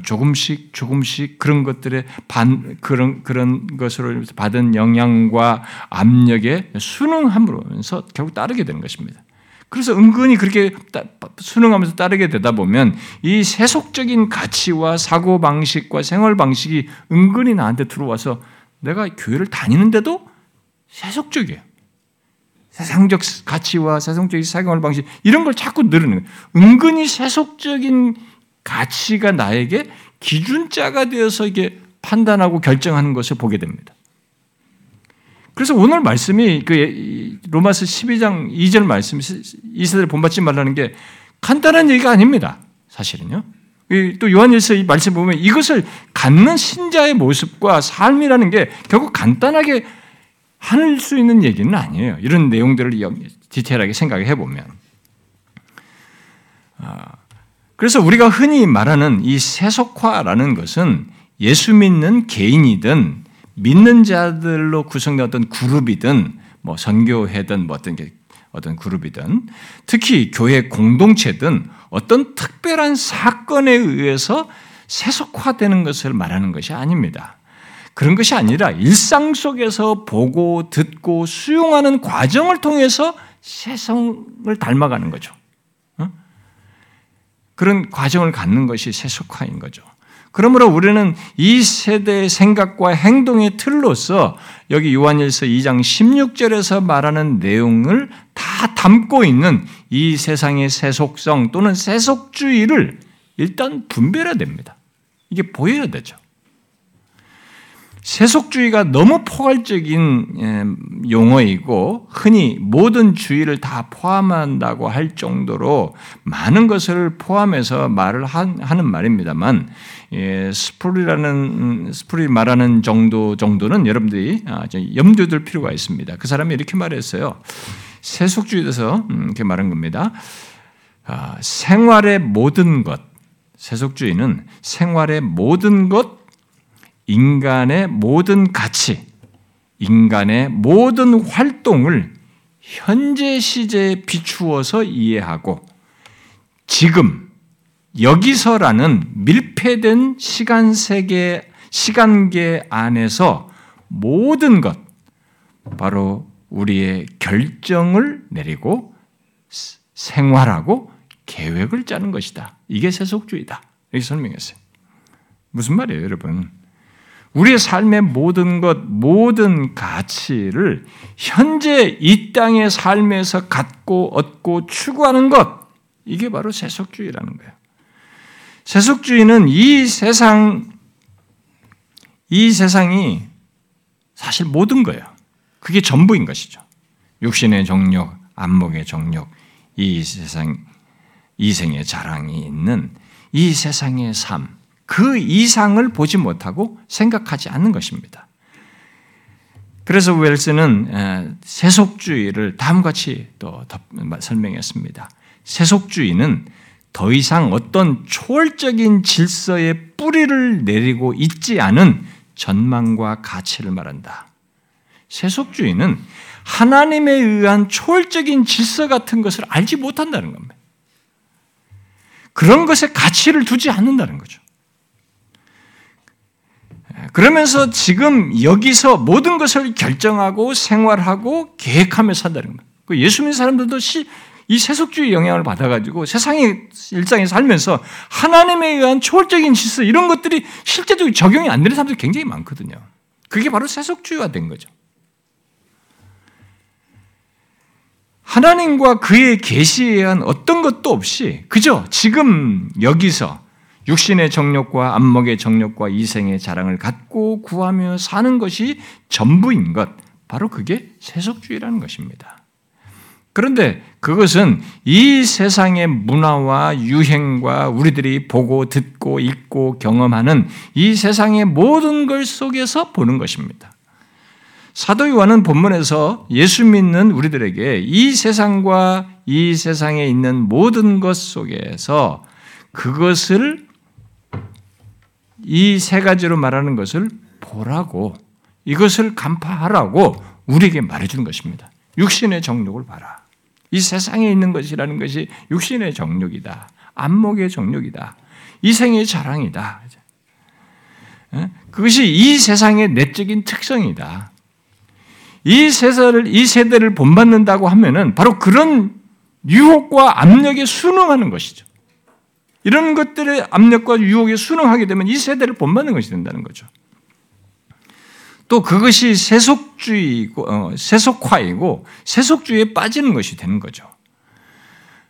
조금씩 조금씩 그런 것들에 반 그런 그런 것으로 받은 영향과 압력에 순응함으로면서 결국 따르게 되는 것입니다. 그래서 은근히 그렇게 순응하면서 따르게 되다 보면 이 세속적인 가치와 사고 방식과 생활 방식이 은근히 나한테 들어와서 내가 교회를 다니는데도 세속적이에요. 세상적 가치와 세상적인 생활 방식 이런 걸 자꾸 늘는 거예요. 은근히 세속적인 가치가 나에게 기준자가 되어서 이게 판단하고 결정하는 것을 보게 됩니다. 그래서 오늘 말씀이 그 로마서 12장 2절 말씀 이 세대를 본받지 말라는 게 간단한 얘기가 아닙니다. 사실은요. 또 요한일서 이 말씀 보면 이것을 갖는 신자의 모습과 삶이라는 게 결국 간단하게 할 수 있는 얘기는 아니에요. 이런 내용들을 디테일하게 생각해 보면. 아, 그래서 우리가 흔히 말하는 이 세속화라는 것은 예수 믿는 개인이든 믿는 자들로 구성된 어떤 그룹이든 뭐 선교회든 뭐 어떤 게 어떤 그룹이든 특히 교회 공동체든 어떤 특별한 사건에 의해서 세속화되는 것을 말하는 것이 아닙니다. 그런 것이 아니라 일상 속에서 보고 듣고 수용하는 과정을 통해서 세상을 닮아가는 거죠. 그런 과정을 갖는 것이 세속화인 거죠. 그러므로 우리는 이 세대의 생각과 행동의 틀로서 여기 요한일서 2장 16절에서 말하는 내용을 다 담고 있는 이 세상의 세속성 또는 세속주의를 일단 분별해야 됩니다. 이게 보여야 되죠. 세속주의가 너무 포괄적인 예, 용어이고 흔히 모든 주의를 다 포함한다고 할 정도로 많은 것을 포함해서 말을 하는 말입니다만 예, 스프리라는 음, 스프리 말하는 정도 정도는 여러분들이 아, 염두에 둘 필요가 있습니다. 그 사람이 이렇게 말했어요. 세속주의에 대해서 음, 이렇게 말한 겁니다. 아, 생활의 모든 것, 세속주의는 생활의 모든 것 인간의 모든 가치, 인간의 모든 활동을 현재 시제에 비추어서 이해하고 지금 여기서라는 밀폐된 시간 세계 시간계 안에서 모든 것 바로 우리의 결정을 내리고 생활하고 계획을 짜는 것이다. 이게 세속주의다. 이렇게 설명했어요. 무슨 말이에요, 여러분? 우리의 삶의 모든 것, 모든 가치를 현재 이 땅의 삶에서 갖고 얻고 추구하는 것, 이게 바로 세속주의라는 거예요. 세속주의는 이 세상, 이 세상이 사실 모든 거예요. 그게 전부인 것이죠. 육신의 정욕, 안목의 정욕, 이 세상, 이생의 자랑이 있는 이 세상의 삶, 그 이상을 보지 못하고 생각하지 않는 것입니다. 그래서 웰스는 세속주의를 다음과 같이 또 설명했습니다. 세속주의는 더 이상 어떤 초월적인 질서의 뿌리를 내리고 있지 않은 전망과 가치를 말한다. 세속주의는 하나님에 의한 초월적인 질서 같은 것을 알지 못한다는 겁니다. 그런 것에 가치를 두지 않는다는 거죠. 그러면서 지금 여기서 모든 것을 결정하고 생활하고 계획하며 산다는 거예요. 그 예수 믿는 사람들도 이 세속주의 영향을 받아가지고 세상의 일상에 살면서 하나님에 의한 초월적인 질서 이런 것들이 실제적으로 적용이 안 되는 사람들이 굉장히 많거든요. 그게 바로 세속주의가 된 거죠. 하나님과 그의 계시에 의한 어떤 것도 없이 그저 지금 여기서 육신의 정욕과 안목의 정욕과 이생의 자랑을 갖고 구하며 사는 것이 전부인 것 바로 그게 세속주의라는 것입니다. 그런데 그것은 이 세상의 문화와 유행과 우리들이 보고 듣고 읽고 경험하는 이 세상의 모든 걸 속에서 보는 것입니다. 사도 요한은 본문에서 예수 믿는 우리들에게 이 세상과 이 세상에 있는 모든 것 속에서 그것을 이 세 가지로 말하는 것을 보라고 이것을 간파하라고 우리에게 말해주는 것입니다. 육신의 정욕을 봐라. 이 세상에 있는 것이라는 것이 육신의 정욕이다. 안목의 정욕이다. 이생의 자랑이다. 예? 그것이 이 세상의 내적인 특성이다. 이 세대를, 이 세대를 본받는다고 하면은 바로 그런 유혹과 압력에 순응하는 것이죠. 이런 것들의 압력과 유혹에 순응하게 되면 이 세대를 본받는 것이 된다는 거죠. 또 그것이 세속주의고 어, 세속화이고 세속주의에 빠지는 것이 되는 거죠.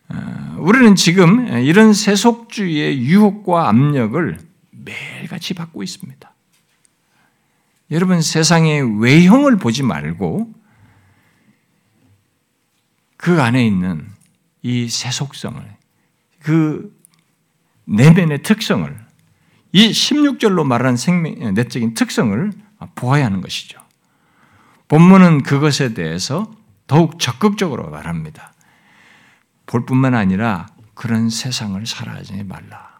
어, 우리는 지금 이런 세속주의의 유혹과 압력을 매일같이 받고 있습니다. 여러분 세상의 외형을 보지 말고 그 안에 있는 이 세속성을 그 내면의 특성을 이 16절로 말하는 생명 내적인 특성을 보아야 하는 것이죠. 본문은 그것에 대해서 더욱 적극적으로 말합니다. 볼 뿐만 아니라 그런 세상을 살아가지 말라.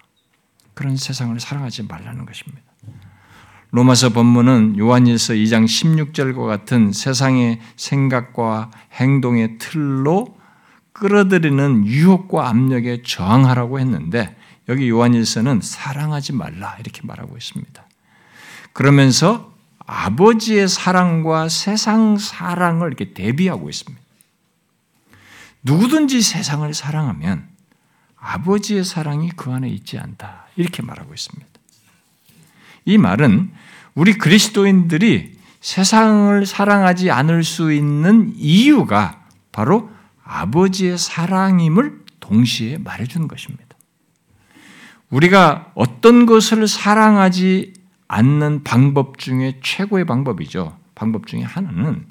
그런 세상을 살아가지 말라는 것입니다. 로마서 본문은 요한일서 2장 16절과 같은 세상의 생각과 행동의 틀로 끌어들이는 유혹과 압력에 저항하라고 했는데 여기 요한일서는 사랑하지 말라 이렇게 말하고 있습니다. 그러면서 아버지의 사랑과 세상 사랑을 이렇게 대비하고 있습니다. 누구든지 세상을 사랑하면 아버지의 사랑이 그 안에 있지 않다. 이렇게 말하고 있습니다. 이 말은 우리 그리스도인들이 세상을 사랑하지 않을 수 있는 이유가 바로 아버지의 사랑임을 동시에 말해주는 것입니다. 우리가 어떤 것을 사랑하지 않는 방법 중에 최고의 방법이죠. 방법 중에 하나는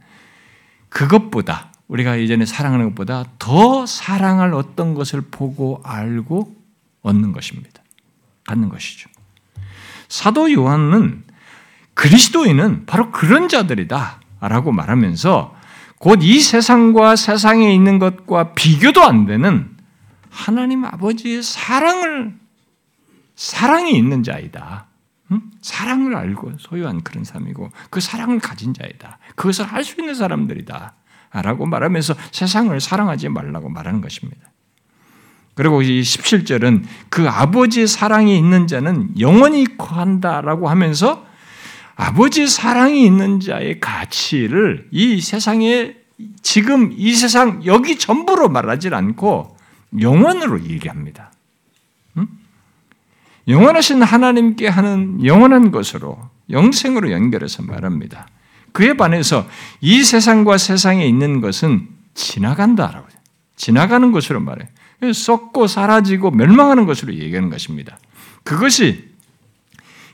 그것보다 우리가 예전에 사랑하는 것보다 더 사랑할 어떤 것을 보고 알고 얻는 것입니다. 갖는 것이죠. 사도 요한은 그리스도인은 바로 그런 자들이다 라고 말하면서 곧 이 세상과 세상에 있는 것과 비교도 안 되는 하나님 아버지의 사랑을 사랑이 있는 자이다. 사랑을 알고 소유한 그런 사람이고 그 사랑을 가진 자이다. 그것을 할 수 있는 사람들이다. 라고 말하면서 세상을 사랑하지 말라고 말하는 것입니다. 그리고 이 17절은 그 아버지의 사랑이 있는 자는 영원히 거한다라고 하면서 아버지의 사랑이 있는 자의 가치를 이 세상에 지금 이 세상 여기 전부로 말하지 않고 영원으로 얘기합니다. 영원하신 하나님께 하는 영원한 것으로 영생으로 연결해서 말합니다. 그에 반해서 이 세상과 세상에 있는 것은 지나간다라고 지나가는 것으로 말해. 썩고 사라지고 멸망하는 것으로 얘기하는 것입니다. 그것이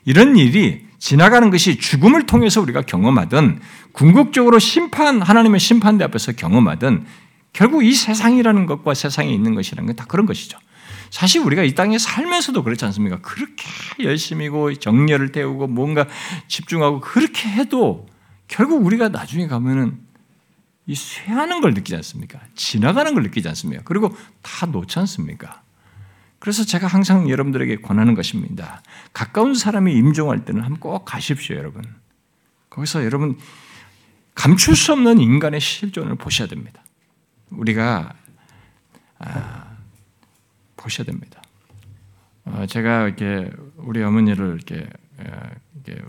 이런 일이 지나가는 것이 죽음을 통해서 우리가 경험하든 궁극적으로 심판 하나님의 심판대 앞에서 경험하든 결국 이 세상이라는 것과 세상에 있는 것이라는 건 다 그런 것이죠. 사실 우리가 이 땅에 살면서도 그렇지 않습니까? 그렇게 열심히고 정열을 태우고 뭔가 집중하고 그렇게 해도 결국 우리가 나중에 가면은 이 쇠하는 걸 느끼지 않습니까? 지나가는 걸 느끼지 않습니까? 그리고 다 놓지 않습니까? 그래서 제가 항상 여러분들에게 권하는 것입니다. 가까운 사람이 임종할 때는 한번 꼭 가십시오, 여러분. 거기서 여러분 감출 수 없는 인간의 실존을 보셔야 됩니다. 우리가 아, 보셔야 됩니다. 어, 제가 이렇게 우리 어머니를 이렇게, 어, 이렇게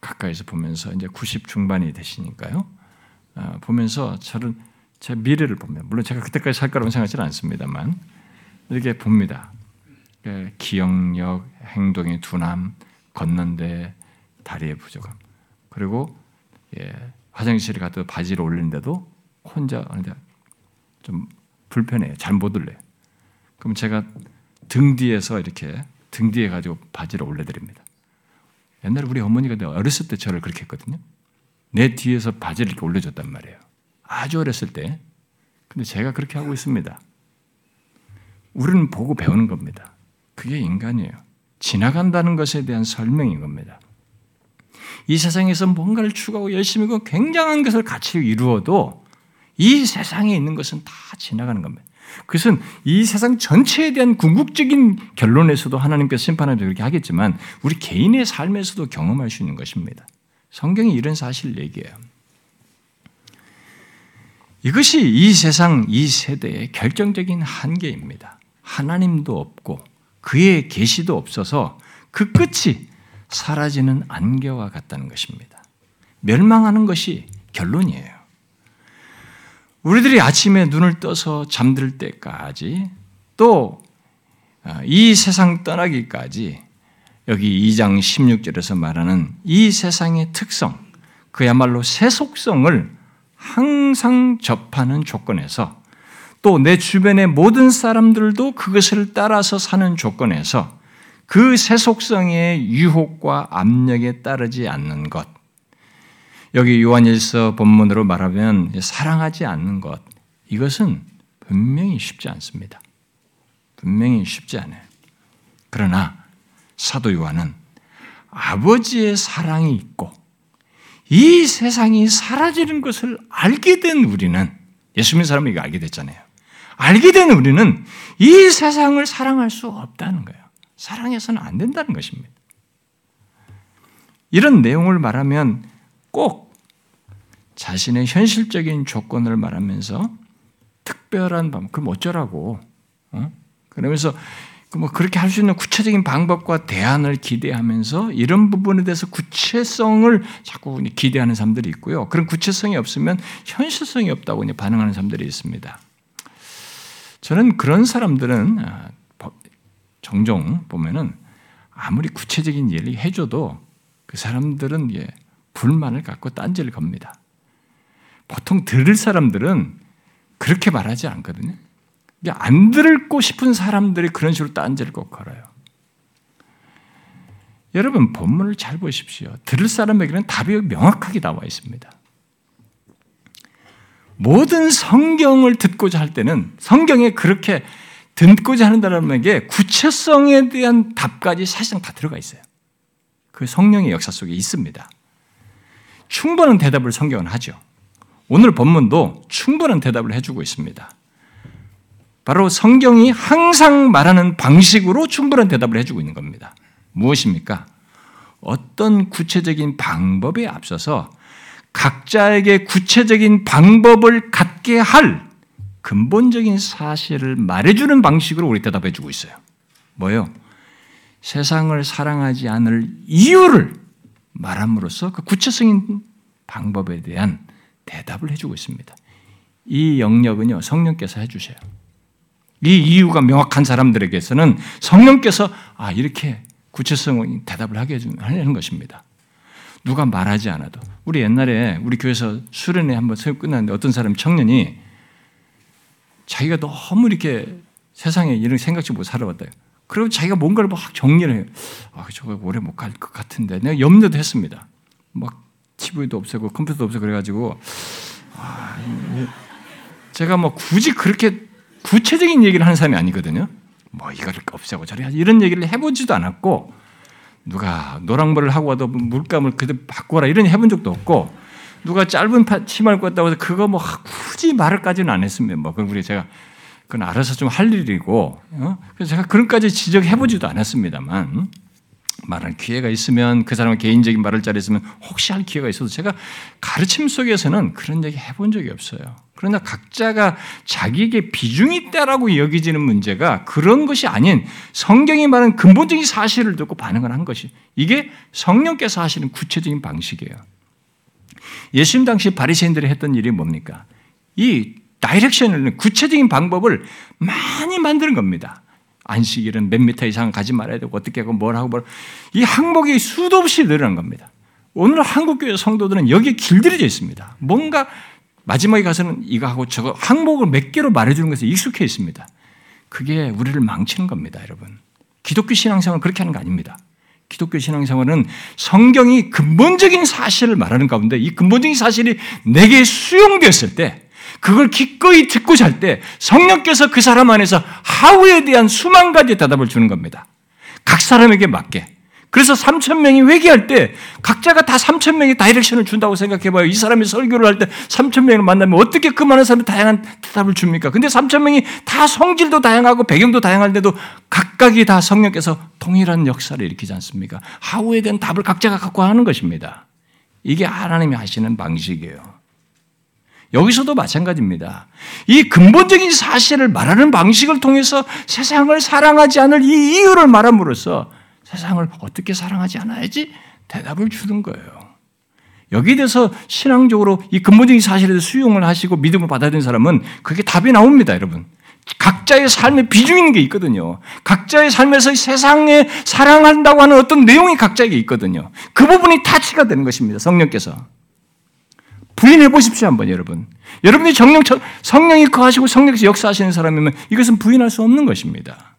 가까이서 보면서 이제 90 중반이 되시니까요. 어, 보면서 저는 제 미래를 보면 물론 제가 그때까지 살 거라고 생각하지는 않습니다만 이렇게 봅니다. 예, 기억력, 행동의 둔함, 걷는데 다리의 부족함, 그리고 예, 화장실에 가도 바지를 올리는데도 혼자 하는데 좀 불편해요. 잘 못 올려요. 그럼 제가 등 뒤에서 이렇게 등 뒤에 가지고 바지를 올려드립니다. 옛날에 우리 어머니가 어렸을 때 저를 그렇게 했거든요. 내 뒤에서 바지를 이렇게 올려줬단 말이에요. 아주 어렸을 때. 근데 제가 그렇게 하고 있습니다. 우리는 보고 배우는 겁니다. 그게 인간이에요. 지나간다는 것에 대한 설명인 겁니다. 이 세상에서 뭔가를 추구하고 열심히 그 굉장한 것을 같이 이루어도 이 세상에 있는 것은 다 지나가는 겁니다. 그것은 이 세상 전체에 대한 궁극적인 결론에서도 하나님께서 심판하면서 그렇게 하겠지만 우리 개인의 삶에서도 경험할 수 있는 것입니다. 성경이 이런 사실을 얘기해요. 이것이 이 세상, 이 세대의 결정적인 한계입니다. 하나님도 없고 그의 계시도 없어서 그 끝이 사라지는 안개와 같다는 것입니다. 멸망하는 것이 결론이에요. 우리들이 아침에 눈을 떠서 잠들 때까지 또이 아, 세상 떠나기까지 여기 2장 16절에서 말하는 이 세상의 특성, 그야말로 세속성을 항상 접하는 조건에서 또 내 주변의 모든 사람들도 그것을 따라서 사는 조건에서 그 세속성의 유혹과 압력에 따르지 않는 것, 여기 요한일서 본문으로 말하면 사랑하지 않는 것 이것은 분명히 쉽지 않습니다. 분명히 쉽지 않아요. 그러나 사도 요한은 아버지의 사랑이 있고 이 세상이 사라지는 것을 알게 된 우리는 예수 믿는 사람이 이거 알게 됐잖아요. 알게 된 우리는 이 세상을 사랑할 수 없다는 거예요. 사랑해서는 안 된다는 것입니다. 이런 내용을 말하면 꼭 자신의 현실적인 조건을 말하면서 특별한 방, 그럼 어쩌라고? 어? 그러면서 뭐 그렇게 할 수 있는 구체적인 방법과 대안을 기대하면서 이런 부분에 대해서 구체성을 자꾸 기대하는 사람들이 있고요. 그런 구체성이 없으면 현실성이 없다고 반응하는 사람들이 있습니다. 저는 그런 사람들은 아, 종종 보면은 아무리 구체적인 예를 해줘도 그 사람들은 예, 불만을 갖고 딴지를 겁니다. 보통 들을 사람들은 그렇게 말하지 않거든요. 안 들고 싶은 사람들이 그런 식으로 딴지를 꼭 걸어요. 여러분 본문을 잘 보십시오. 들을 사람에게는 답이 명확하게 나와 있습니다. 모든 성경을 듣고자 할 때는 성경에 그렇게 듣고자 하는 사람에게 구체성에 대한 답까지 사실상 다 들어가 있어요. 그 성령의 역사 속에 있습니다. 충분한 대답을 성경은 하죠. 오늘 본문도 충분한 대답을 해주고 있습니다. 바로 성경이 항상 말하는 방식으로 충분한 대답을 해주고 있는 겁니다. 무엇입니까? 어떤 구체적인 방법에 앞서서 각자에게 구체적인 방법을 갖게 할 근본적인 사실을 말해주는 방식으로 우리 대답해주고 있어요. 뭐요? 세상을 사랑하지 않을 이유를 말함으로써 그 구체적인 방법에 대한 대답을 해주고 있습니다. 이 영역은요, 성령께서 해주셔요. 이 이유가 명확한 사람들에게서는 성령께서 아, 이렇게 구체성 대답을 하게 하는 것입니다. 누가 말하지 않아도. 우리 옛날에 우리 교회에서 수련회 한번 수업 끝났는데 어떤 사람 청년이 자기가 너무 이렇게 세상에 이런 생각지 못 살아왔다요. 그리고 자기가 뭔가를 막 정리를 해요. 아, 저거 오래 못 갈 것 같은데. 내가 염려도 했습니다. 막 TV도 없애고 컴퓨터도 없애고 그래가지고 아, 제가 뭐 굳이 그렇게 구체적인 얘기를 하는 사람이 아니거든요. 뭐 이거를 없애고 하지 이런 얘기를 해보지도 않았고 누가 노랑물을 하고 와도 물감을 그대로 바꿔라 이런 해본 적도 없고 누가 짧은 치마를 왔다고 해서 그거 뭐 굳이 말을까지는 안 했습니다. 뭐 그건 우리 제가 그건 알아서 좀 할 일이고 어? 그래서 제가 그런까지 지적해보지도 않았습니다만 말할 기회가 있으면 그 사람의 개인적인 말을 잘했으면 혹시 할 기회가 있어도 제가 가르침 속에서는 그런 얘기 해본 적이 없어요. 그러나 각자가 자기에게 비중이 있다라고 여기지는 문제가 그런 것이 아닌 성경이 말하는 근본적인 사실을 듣고 반응을 한 것이 이게 성령께서 하시는 구체적인 방식이에요. 예수님 당시 바리새인들이 했던 일이 뭡니까? 이 다이렉션을 구체적인 방법을 많이 만드는 겁니다. 안식일은 몇 미터 이상 가지 말아야 되고 어떻게 하고 뭘 하고 뭘. 이 항목이 수도 없이 늘어난 겁니다. 오늘 한국교회 성도들은 여기에 길들여져 있습니다. 뭔가 마지막에 가서는 이거 하고 저거 항목을 몇 개로 말해주는 것에 익숙해 있습니다. 그게 우리를 망치는 겁니다, 여러분. 기독교 신앙생활은 그렇게 하는 거 아닙니다. 기독교 신앙생활은 성경이 근본적인 사실을 말하는 가운데 이 근본적인 사실이 내게 수용되었을 때 그걸 기꺼이 듣고 잘 때 성령께서 그 사람 안에서 하우에 대한 수만 가지 대답을 주는 겁니다. 각 사람에게 맞게. 그래서 3천 명이 회개할 때 각자가 다 3천 명이 다이렉션을 준다고 생각해봐요. 이 사람이 설교를 할 때 3천 명을 만나면 어떻게 그 많은 사람이 다양한 대답을 줍니까? 근데 3천 명이 다 성질도 다양하고 배경도 다양한데도 각각이 다 성령께서 동일한 역사를 일으키지 않습니까? 하우에 대한 답을 각자가 갖고 하는 것입니다. 이게 하나님이 하시는 방식이에요. 여기서도 마찬가지입니다. 이 근본적인 사실을 말하는 방식을 통해서 세상을 사랑하지 않을 이 이유를 말함으로써 세상을 어떻게 사랑하지 않아야지 대답을 주는 거예요. 여기에 대해서 신앙적으로 이 근본적인 사실에 대해서 수용을 하시고 믿음을 받아들인 사람은 그게 답이 나옵니다, 여러분. 각자의 삶에 비중 있는 게 있거든요. 각자의 삶에서 세상에 사랑한다고 하는 어떤 내용이 각자에게 있거든요. 그 부분이 타치가 되는 것입니다, 성령께서. 부인해 보십시오, 한번 여러분. 여러분이 정령, 성령이 거하시고 성령께서 역사하시는 사람이면 이것은 부인할 수 없는 것입니다.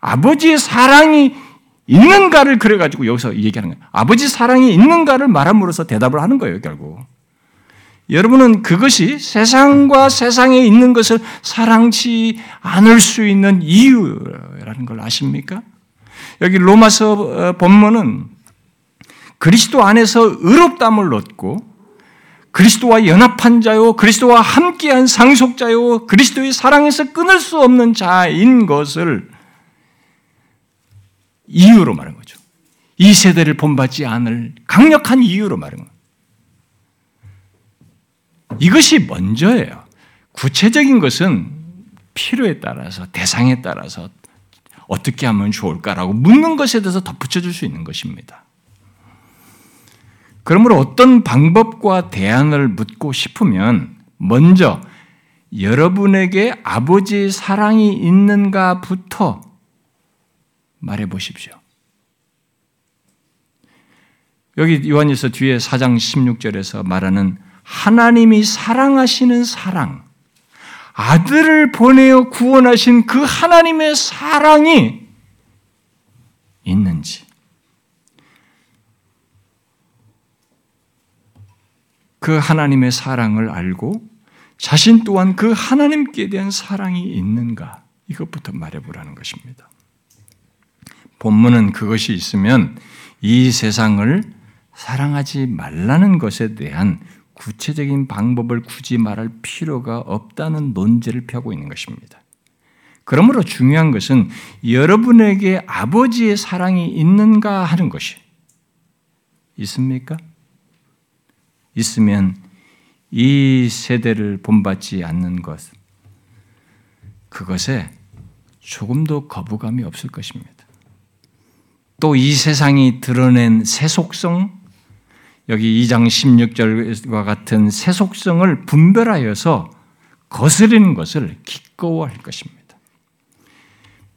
아버지의 사랑이 있는가를 그래가지고 여기서 얘기하는 거예요. 아버지 사랑이 있는가를 말함으로써 대답을 하는 거예요, 결국. 여러분은 그것이 세상과 세상에 있는 것을 사랑치 않을 수 있는 이유라는 걸 아십니까? 여기 로마서 어, 본문은 그리스도 안에서 의롭담을 얻고 그리스도와 연합한 자요, 그리스도와 함께한 상속자요, 그리스도의 사랑에서 끊을 수 없는 자인 것을 이유로 말한 거죠. 이 세대를 본받지 않을 강력한 이유로 말한 거예요. 이것이 먼저예요. 구체적인 것은 필요에 따라서, 대상에 따라서 어떻게 하면 좋을까라고 묻는 것에 대해서 덧붙여줄 수 있는 것입니다. 그러므로 어떤 방법과 대안을 묻고 싶으면 먼저 여러분에게 아버지의 사랑이 있는가부터 말해 보십시오. 여기 요한일서 뒤에 4장 16절에서 말하는 하나님이 사랑하시는 사랑, 아들을 보내어 구원하신 그 하나님의 사랑이 있는지, 그 하나님의 사랑을 알고 자신 또한 그 하나님께 대한 사랑이 있는가 이것부터 말해보라는 것입니다. 본문은 그것이 있으면 이 세상을 사랑하지 말라는 것에 대한 구체적인 방법을 굳이 말할 필요가 없다는 논제를 펴고 있는 것입니다. 그러므로 중요한 것은 여러분에게 아버지의 사랑이 있는가 하는 것이 있습니까? 있으면 이 세대를 본받지 않는 것, 그것에 조금도 거부감이 없을 것입니다. 또 이 세상이 드러낸 세속성, 여기 2장 16절과 같은 세속성을 분별하여서 거스르는 것을 기꺼워할 것입니다.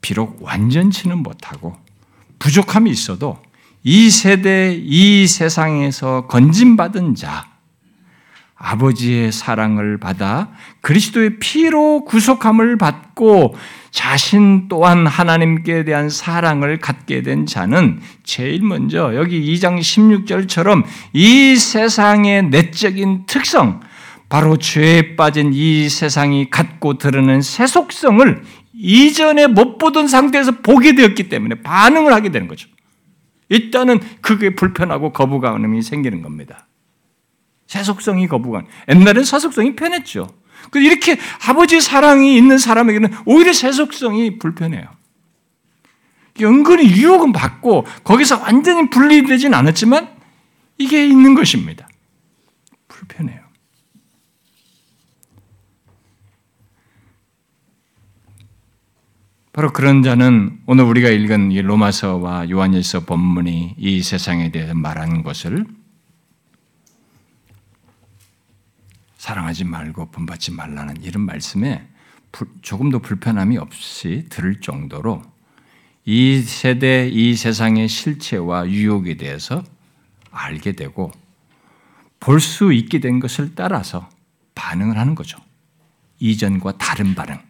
비록 완전치는 못하고 부족함이 있어도 이 세대, 이 세상에서 건진받은 자, 아버지의 사랑을 받아 그리스도의 피로 구속함을 받고 자신 또한 하나님께 대한 사랑을 갖게 된 자는 제일 먼저 여기 2장 16절처럼 이 세상의 내적인 특성, 바로 죄에 빠진 이 세상이 갖고 드러낸 세속성을 이전에 못 보던 상태에서 보게 되었기 때문에 반응을 하게 되는 거죠. 일단은 그게 불편하고 거부감이 생기는 겁니다. 세속성이 거부감. 옛날엔 세속성이 편했죠. 이렇게 아버지 사랑이 있는 사람에게는 오히려 세속성이 불편해요. 은근히 유혹은 받고 거기서 완전히 분리되진 않았지만 이게 있는 것입니다. 불편해요. 바로 그런 자는 오늘 우리가 읽은 이 로마서와 요한일서 본문이 이 세상에 대해서 말하는 것을 사랑하지 말고 본받지 말라는 이런 말씀에 조금도 불편함이 없이 들을 정도로 이 세대, 이 세상의 실체와 유혹에 대해서 알게 되고 볼 수 있게 된 것을 따라서 반응을 하는 거죠. 이전과 다른 반응.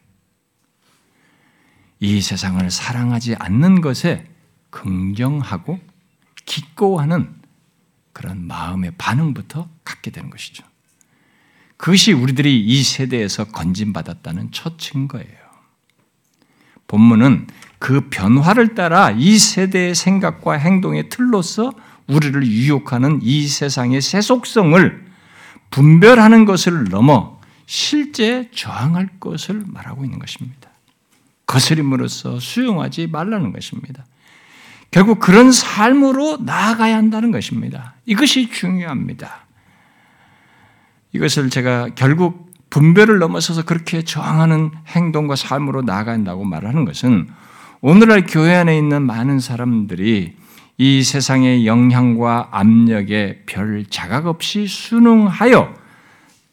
이 세상을 사랑하지 않는 것에 긍정하고 기꺼워하는 그런 마음의 반응부터 갖게 되는 것이죠. 그것이 우리들이 이 세대에서 건진받았다는 첫 증거예요. 본문은 그 변화를 따라 이 세대의 생각과 행동의 틀로서 우리를 유혹하는 이 세상의 세속성을 분별하는 것을 넘어 실제 저항할 것을 말하고 있는 것입니다. 거스림으로써 수용하지 말라는 것입니다. 결국 그런 삶으로 나아가야 한다는 것입니다. 이것이 중요합니다. 이것을 제가 결국 분별을 넘어서서 그렇게 저항하는 행동과 삶으로 나아간다고 말하는 것은 오늘날 교회 안에 있는 많은 사람들이 이 세상의 영향과 압력에 별 자각 없이 순응하여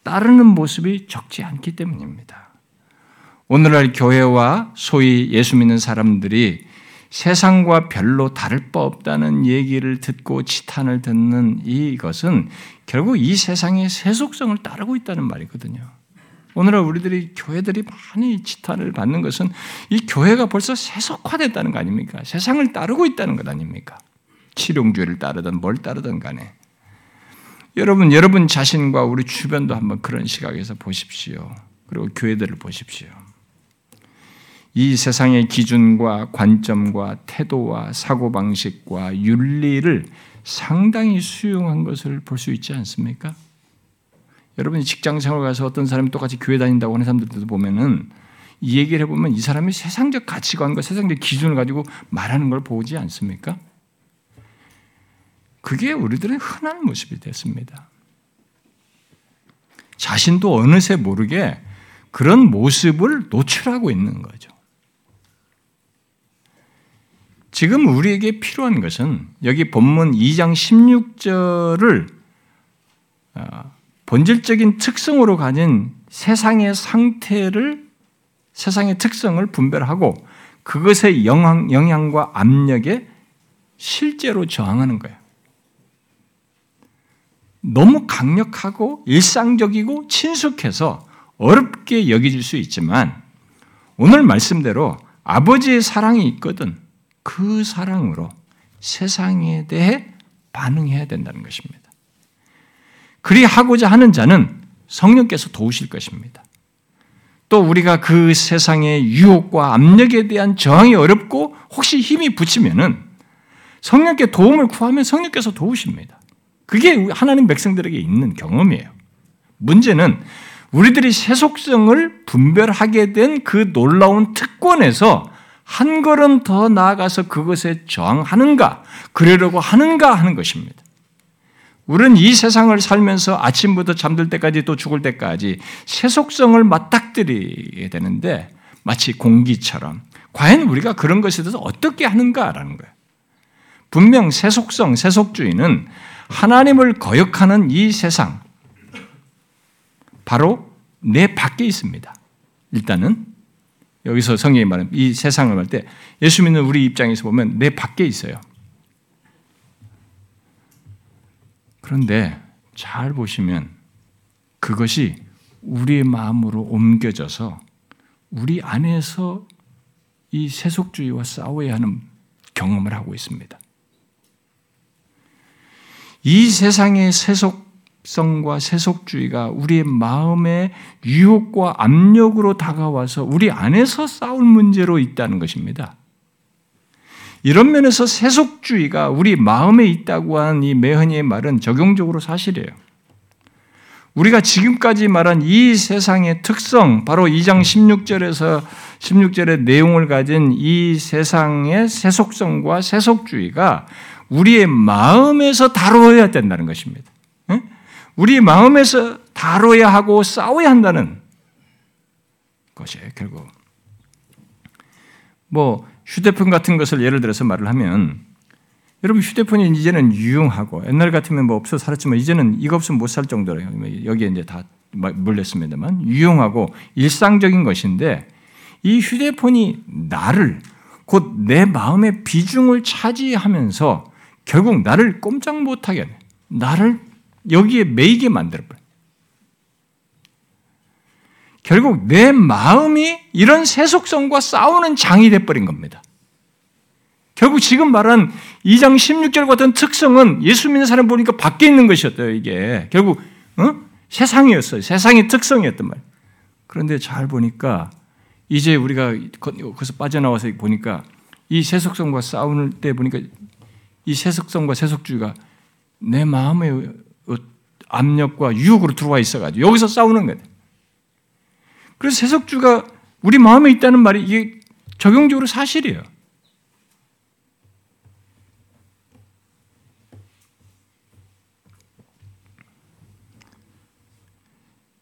따르는 모습이 적지 않기 때문입니다. 오늘날 교회와 소위 예수 믿는 사람들이 세상과 별로 다를 바 없다는 얘기를 듣고 치탄을 듣는 이것은 결국 이 세상의 세속성을 따르고 있다는 말이거든요. 오늘날 우리들이 교회들이 많이 치탄을 받는 것은 이 교회가 벌써 세속화됐다는 거 아닙니까? 세상을 따르고 있다는 것 아닙니까? 치룡주의를 따르든 뭘 따르든 간에. 여러분, 여러분 자신과 우리 주변도 한번 그런 시각에서 보십시오. 그리고 교회들을 보십시오. 이 세상의 기준과 관점과 태도와 사고방식과 윤리를 상당히 수용한 것을 볼 수 있지 않습니까? 여러분이 직장 생활 가서 어떤 사람이 똑같이 교회 다닌다고 하는 사람들도 보면은 이 얘기를 해보면 이 사람이 세상적 가치관과 세상적 기준을 가지고 말하는 걸 보지 않습니까? 그게 우리들의 흔한 모습이 됐습니다. 자신도 어느새 모르게 그런 모습을 노출하고 있는 거죠. 지금 우리에게 필요한 것은 여기 본문 2장 16절을 어, 본질적인 특성으로 가진 세상의 상태를 세상의 특성을 분별하고 그것의 영향, 영향과 압력에 실제로 저항하는 거예요. 너무 강력하고 일상적이고 친숙해서 어렵게 여겨질 수 있지만 오늘 말씀대로 아버지의 사랑이 있거든 그 사랑으로 세상에 대해 반응해야 된다는 것입니다. 그리 하고자 하는 자는 성령께서 도우실 것입니다. 또 우리가 그 세상의 유혹과 압력에 대한 저항이 어렵고 혹시 힘이 붙이면은 성령께 도움을 구하면 성령께서 도우십니다. 그게 하나님 백성들에게 있는 경험이에요. 문제는 우리들이 세속성을 분별하게 된 그 놀라운 특권에서 한 걸음 더 나아가서 그것에 저항하는가, 그러려고 하는가 하는 것입니다. 우리는 이 세상을 살면서 아침부터 잠들 때까지 또 죽을 때까지 세속성을 맞닥뜨리게 되는데 마치 공기처럼 과연 우리가 그런 것에 대해서 어떻게 하는가라는 거예요. 분명 세속성, 세속주의는 하나님을 거역하는 이 세상, 바로 내 밖에 있습니다. 일단은 여기서 성경이 말하는 이 세상을 말때 예수 믿는 우리 입장에서 보면 내 밖에 있어요. 그런데 잘 보시면 그것이 우리의 마음으로 옮겨져서 우리 안에서 이 세속주의와 싸워야 하는 경험을 하고 있습니다. 이 세상의 세속 성과 세속주의가 우리의 마음의 유혹과 압력으로 다가와서 우리 안에서 싸울 문제로 있다는 것입니다. 이런 면에서 세속주의가 우리 마음에 있다고 하는 이 메허니의 말은 적용적으로 사실이에요. 우리가 지금까지 말한 이 세상의 특성, 바로 2장 16절에서 16절의 내용을 가진 이 세상의 세속성과 세속주의가 우리의 마음에서 다루어야 된다는 것입니다. 우리 마음에서 다뤄야 하고 싸워야 한다는 것이에요, 결국. 뭐, 휴대폰 같은 것을 예를 들어서 말을 하면, 여러분 휴대폰이 이제는 유용하고, 옛날 같으면 뭐 없어 살았지만, 이제는 이거 없으면 못 살 정도로, 여기에 이제 다 몰렸습니다만, 유용하고 일상적인 것인데, 이 휴대폰이 나를, 곧 내 마음의 비중을 차지하면서, 결국 나를 꼼짝 못하게, 나를 여기에 매이게 만들어버려. 결국 내 마음이 이런 세속성과 싸우는 장이 돼버린 겁니다. 결국 지금 말한 2장 16절 같은 특성은 예수 믿는 사람 보니까 밖에 있는 것이었대요, 이게. 결국, 어? 세상이었어요. 세상의 특성이었단 말이에요. 그런데 잘 보니까 이제 우리가 거기서 빠져나와서 보니까 이 세속성과 싸우는 때 보니까 이 세속성과 세속주의가 내 마음의 압력과 유혹으로 들어와 있어가지고 여기서 싸우는 거예요. 그래서 세속주가 우리 마음에 있다는 말이 이게 적용적으로 사실이에요.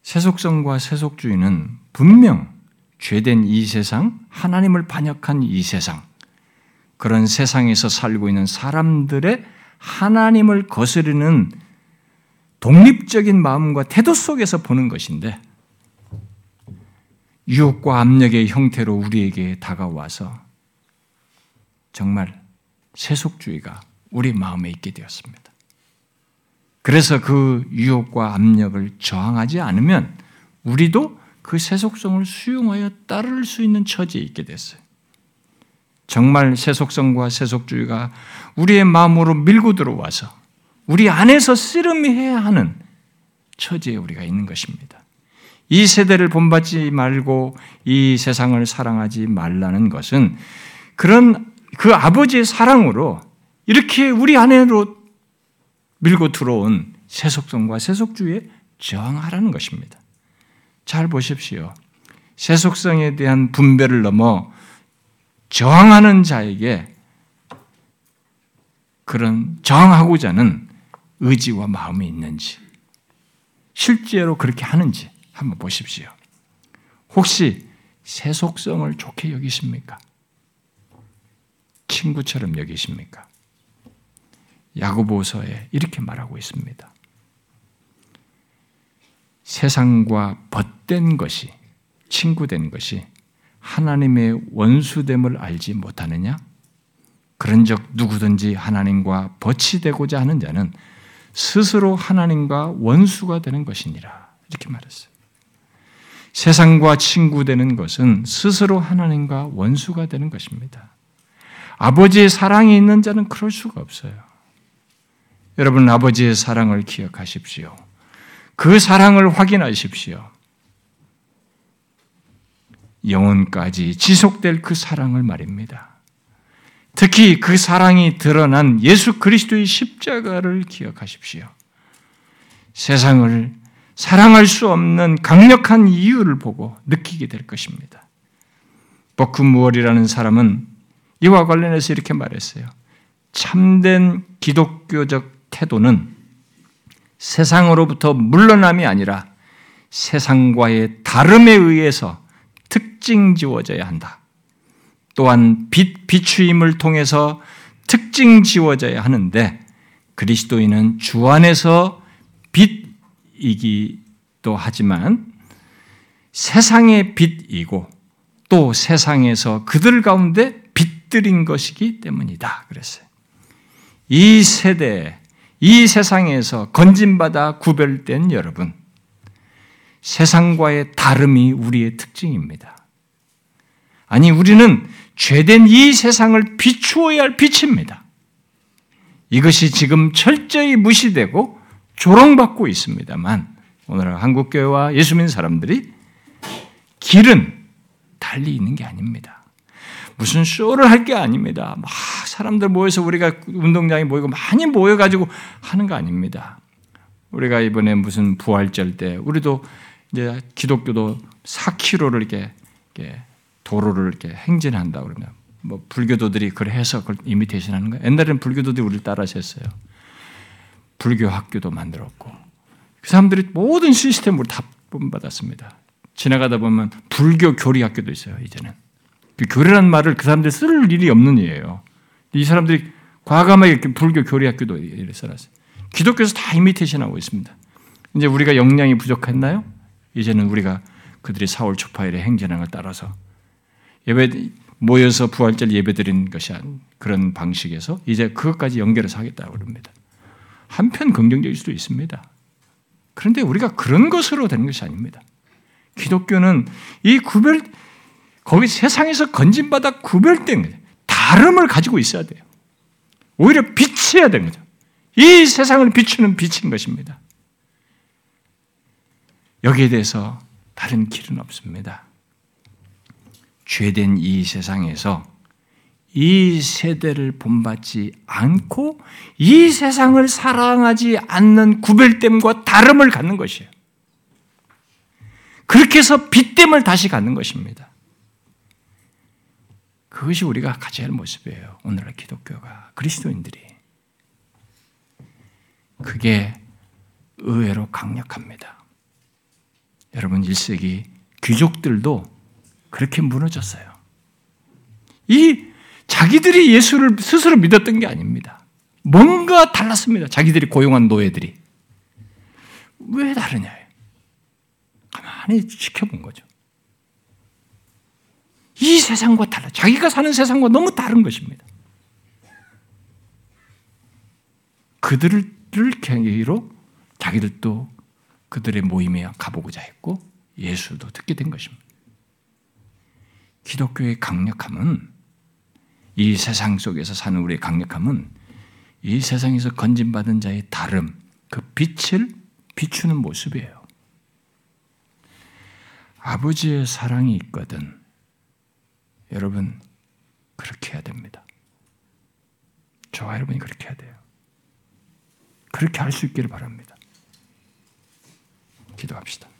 세속성과 세속주의는 분명 죄된 이 세상, 하나님을 반역한 이 세상, 그런 세상에서 살고 있는 사람들의 하나님을 거스르는 독립적인 마음과 태도 속에서 보는 것인데 유혹과 압력의 형태로 우리에게 다가와서 정말 세속주의가 우리 마음에 있게 되었습니다. 그래서 그 유혹과 압력을 저항하지 않으면 우리도 그 세속성을 수용하여 따를 수 있는 처지에 있게 됐어요. 정말 세속성과 세속주의가 우리의 마음으로 밀고 들어와서 우리 안에서 씨름해야 하는 처지에 우리가 있는 것입니다. 이 세대를 본받지 말고 이 세상을 사랑하지 말라는 것은 그런 그 아버지의 사랑으로 이렇게 우리 안으로 밀고 들어온 세속성과 세속주의에 저항하라는 것입니다. 잘 보십시오. 세속성에 대한 분배를 넘어 저항하는 자에게 그런 저항하고자 하는 의지와 마음이 있는지, 실제로 그렇게 하는지 한번 보십시오. 혹시 세속성을 좋게 여기십니까? 친구처럼 여기십니까? 야고보서에 이렇게 말하고 있습니다. 세상과 벗된 것이 친구된 것이 하나님의 원수됨을 알지 못하느냐? 그런적 누구든지 하나님과 버치되고자 하는 자는 스스로 하나님과 원수가 되는 것이니라. 이렇게 말했어요. 세상과 친구 되는 것은 스스로 하나님과 원수가 되는 것입니다. 아버지의 사랑이 있는 자는 그럴 수가 없어요. 여러분, 아버지의 사랑을 기억하십시오. 그 사랑을 확인하십시오. 영혼까지 지속될 그 사랑을 말입니다. 특히 그 사랑이 드러난 예수 그리스도의 십자가를 기억하십시오. 세상을 사랑할 수 없는 강력한 이유를 보고 느끼게 될 것입니다. 버크무얼이라는 사람은 이와 관련해서 이렇게 말했어요. 참된 기독교적 태도는 세상으로부터 물러남이 아니라 세상과의 다름에 의해서 특징 지워져야 한다. 또한 빛, 비추임을 통해서 특징 지워져야 하는데 그리스도인은 주 안에서 빛이기도 하지만 세상의 빛이고 또 세상에서 그들 가운데 빛들인 것이기 때문이다. 그랬어요. 이 세대, 이 세상에서 건진받아 구별된 여러분, 세상과의 다름이 우리의 특징입니다. 아니, 우리는 죄된 이 세상을 비추어야 할 빛입니다. 이것이 지금 철저히 무시되고 조롱받고 있습니다만 오늘 한국교회와 예수 믿는 사람들이 길은 달리 있는 게 아닙니다. 무슨 쇼를 할 게 아닙니다. 막 사람들 모여서 우리가 운동장에 모이고 많이 모여가지고 하는 거 아닙니다. 우리가 이번에 무슨 부활절 때 우리도 이제 기독교도 4km를 이렇게, 이렇게 도로를 이렇게 행진한다 그러면 뭐 불교도들이 그래 해서 그걸 이미테이션 하는 거예요. 옛날에는 불교도들이 우리를 따라서 했어요. 불교 학교도 만들었고 그 사람들이 모든 시스템으로 다 본받았습니다. 지나가다 보면 불교 교리 학교도 있어요. 이제는 그 교리라는 말을 그 사람들이 쓸 일이 없는 일이에요. 이 사람들이 과감하게 불교 교리 학교도 써놨어요. 기독교에서 다 이미테이션하고 있습니다. 이제 우리가 역량이 부족했나요? 이제는 우리가 그들이 사월 초파일의 행진한 걸 따라서 예배 모여서 부활절 예배 드리는 것이 그런 방식에서 이제 그것까지 연결해서 하겠다고 그럽니다. 한편 긍정적일 수도 있습니다. 그런데 우리가 그런 것으로 되는 것이 아닙니다. 기독교는 이 구별, 거기 세상에서 건진받아 구별된. 다름을 가지고 있어야 돼요. 오히려 빛이어야 되는 거죠. 이 세상을 비추는 빛인 것입니다. 여기에 대해서 다른 길은 없습니다. 죄된 이 세상에서 이 세대를 본받지 않고 이 세상을 사랑하지 않는 구별됨과 다름을 갖는 것이에요. 그렇게 해서 빛됨을 다시 갖는 것입니다. 그것이 우리가 가져야 할 모습이에요. 오늘날 기독교가 그리스도인들이 그게 의외로 강력합니다. 여러분 1세기 귀족들도 그렇게 무너졌어요. 이 자기들이 예수를 스스로 믿었던 게 아닙니다. 뭔가 달랐습니다. 자기들이 고용한 노예들이. 왜 다르냐? 가만히 지켜본 거죠. 이 세상과 달라. 자기가 사는 세상과 너무 다른 것입니다. 그들을 계기로 자기들도 그들의 모임에 가보고자 했고 예수도 듣게 된 것입니다. 기독교의 강력함은 이 세상 속에서 사는 우리의 강력함은 이 세상에서 건진받은 자의 다름, 그 빛을 비추는 모습이에요. 아버지의 사랑이 있거든. 여러분, 그렇게 해야 됩니다. 저와 여러분이 그렇게 해야 돼요. 그렇게 할 수 있기를 바랍니다. 기도합시다.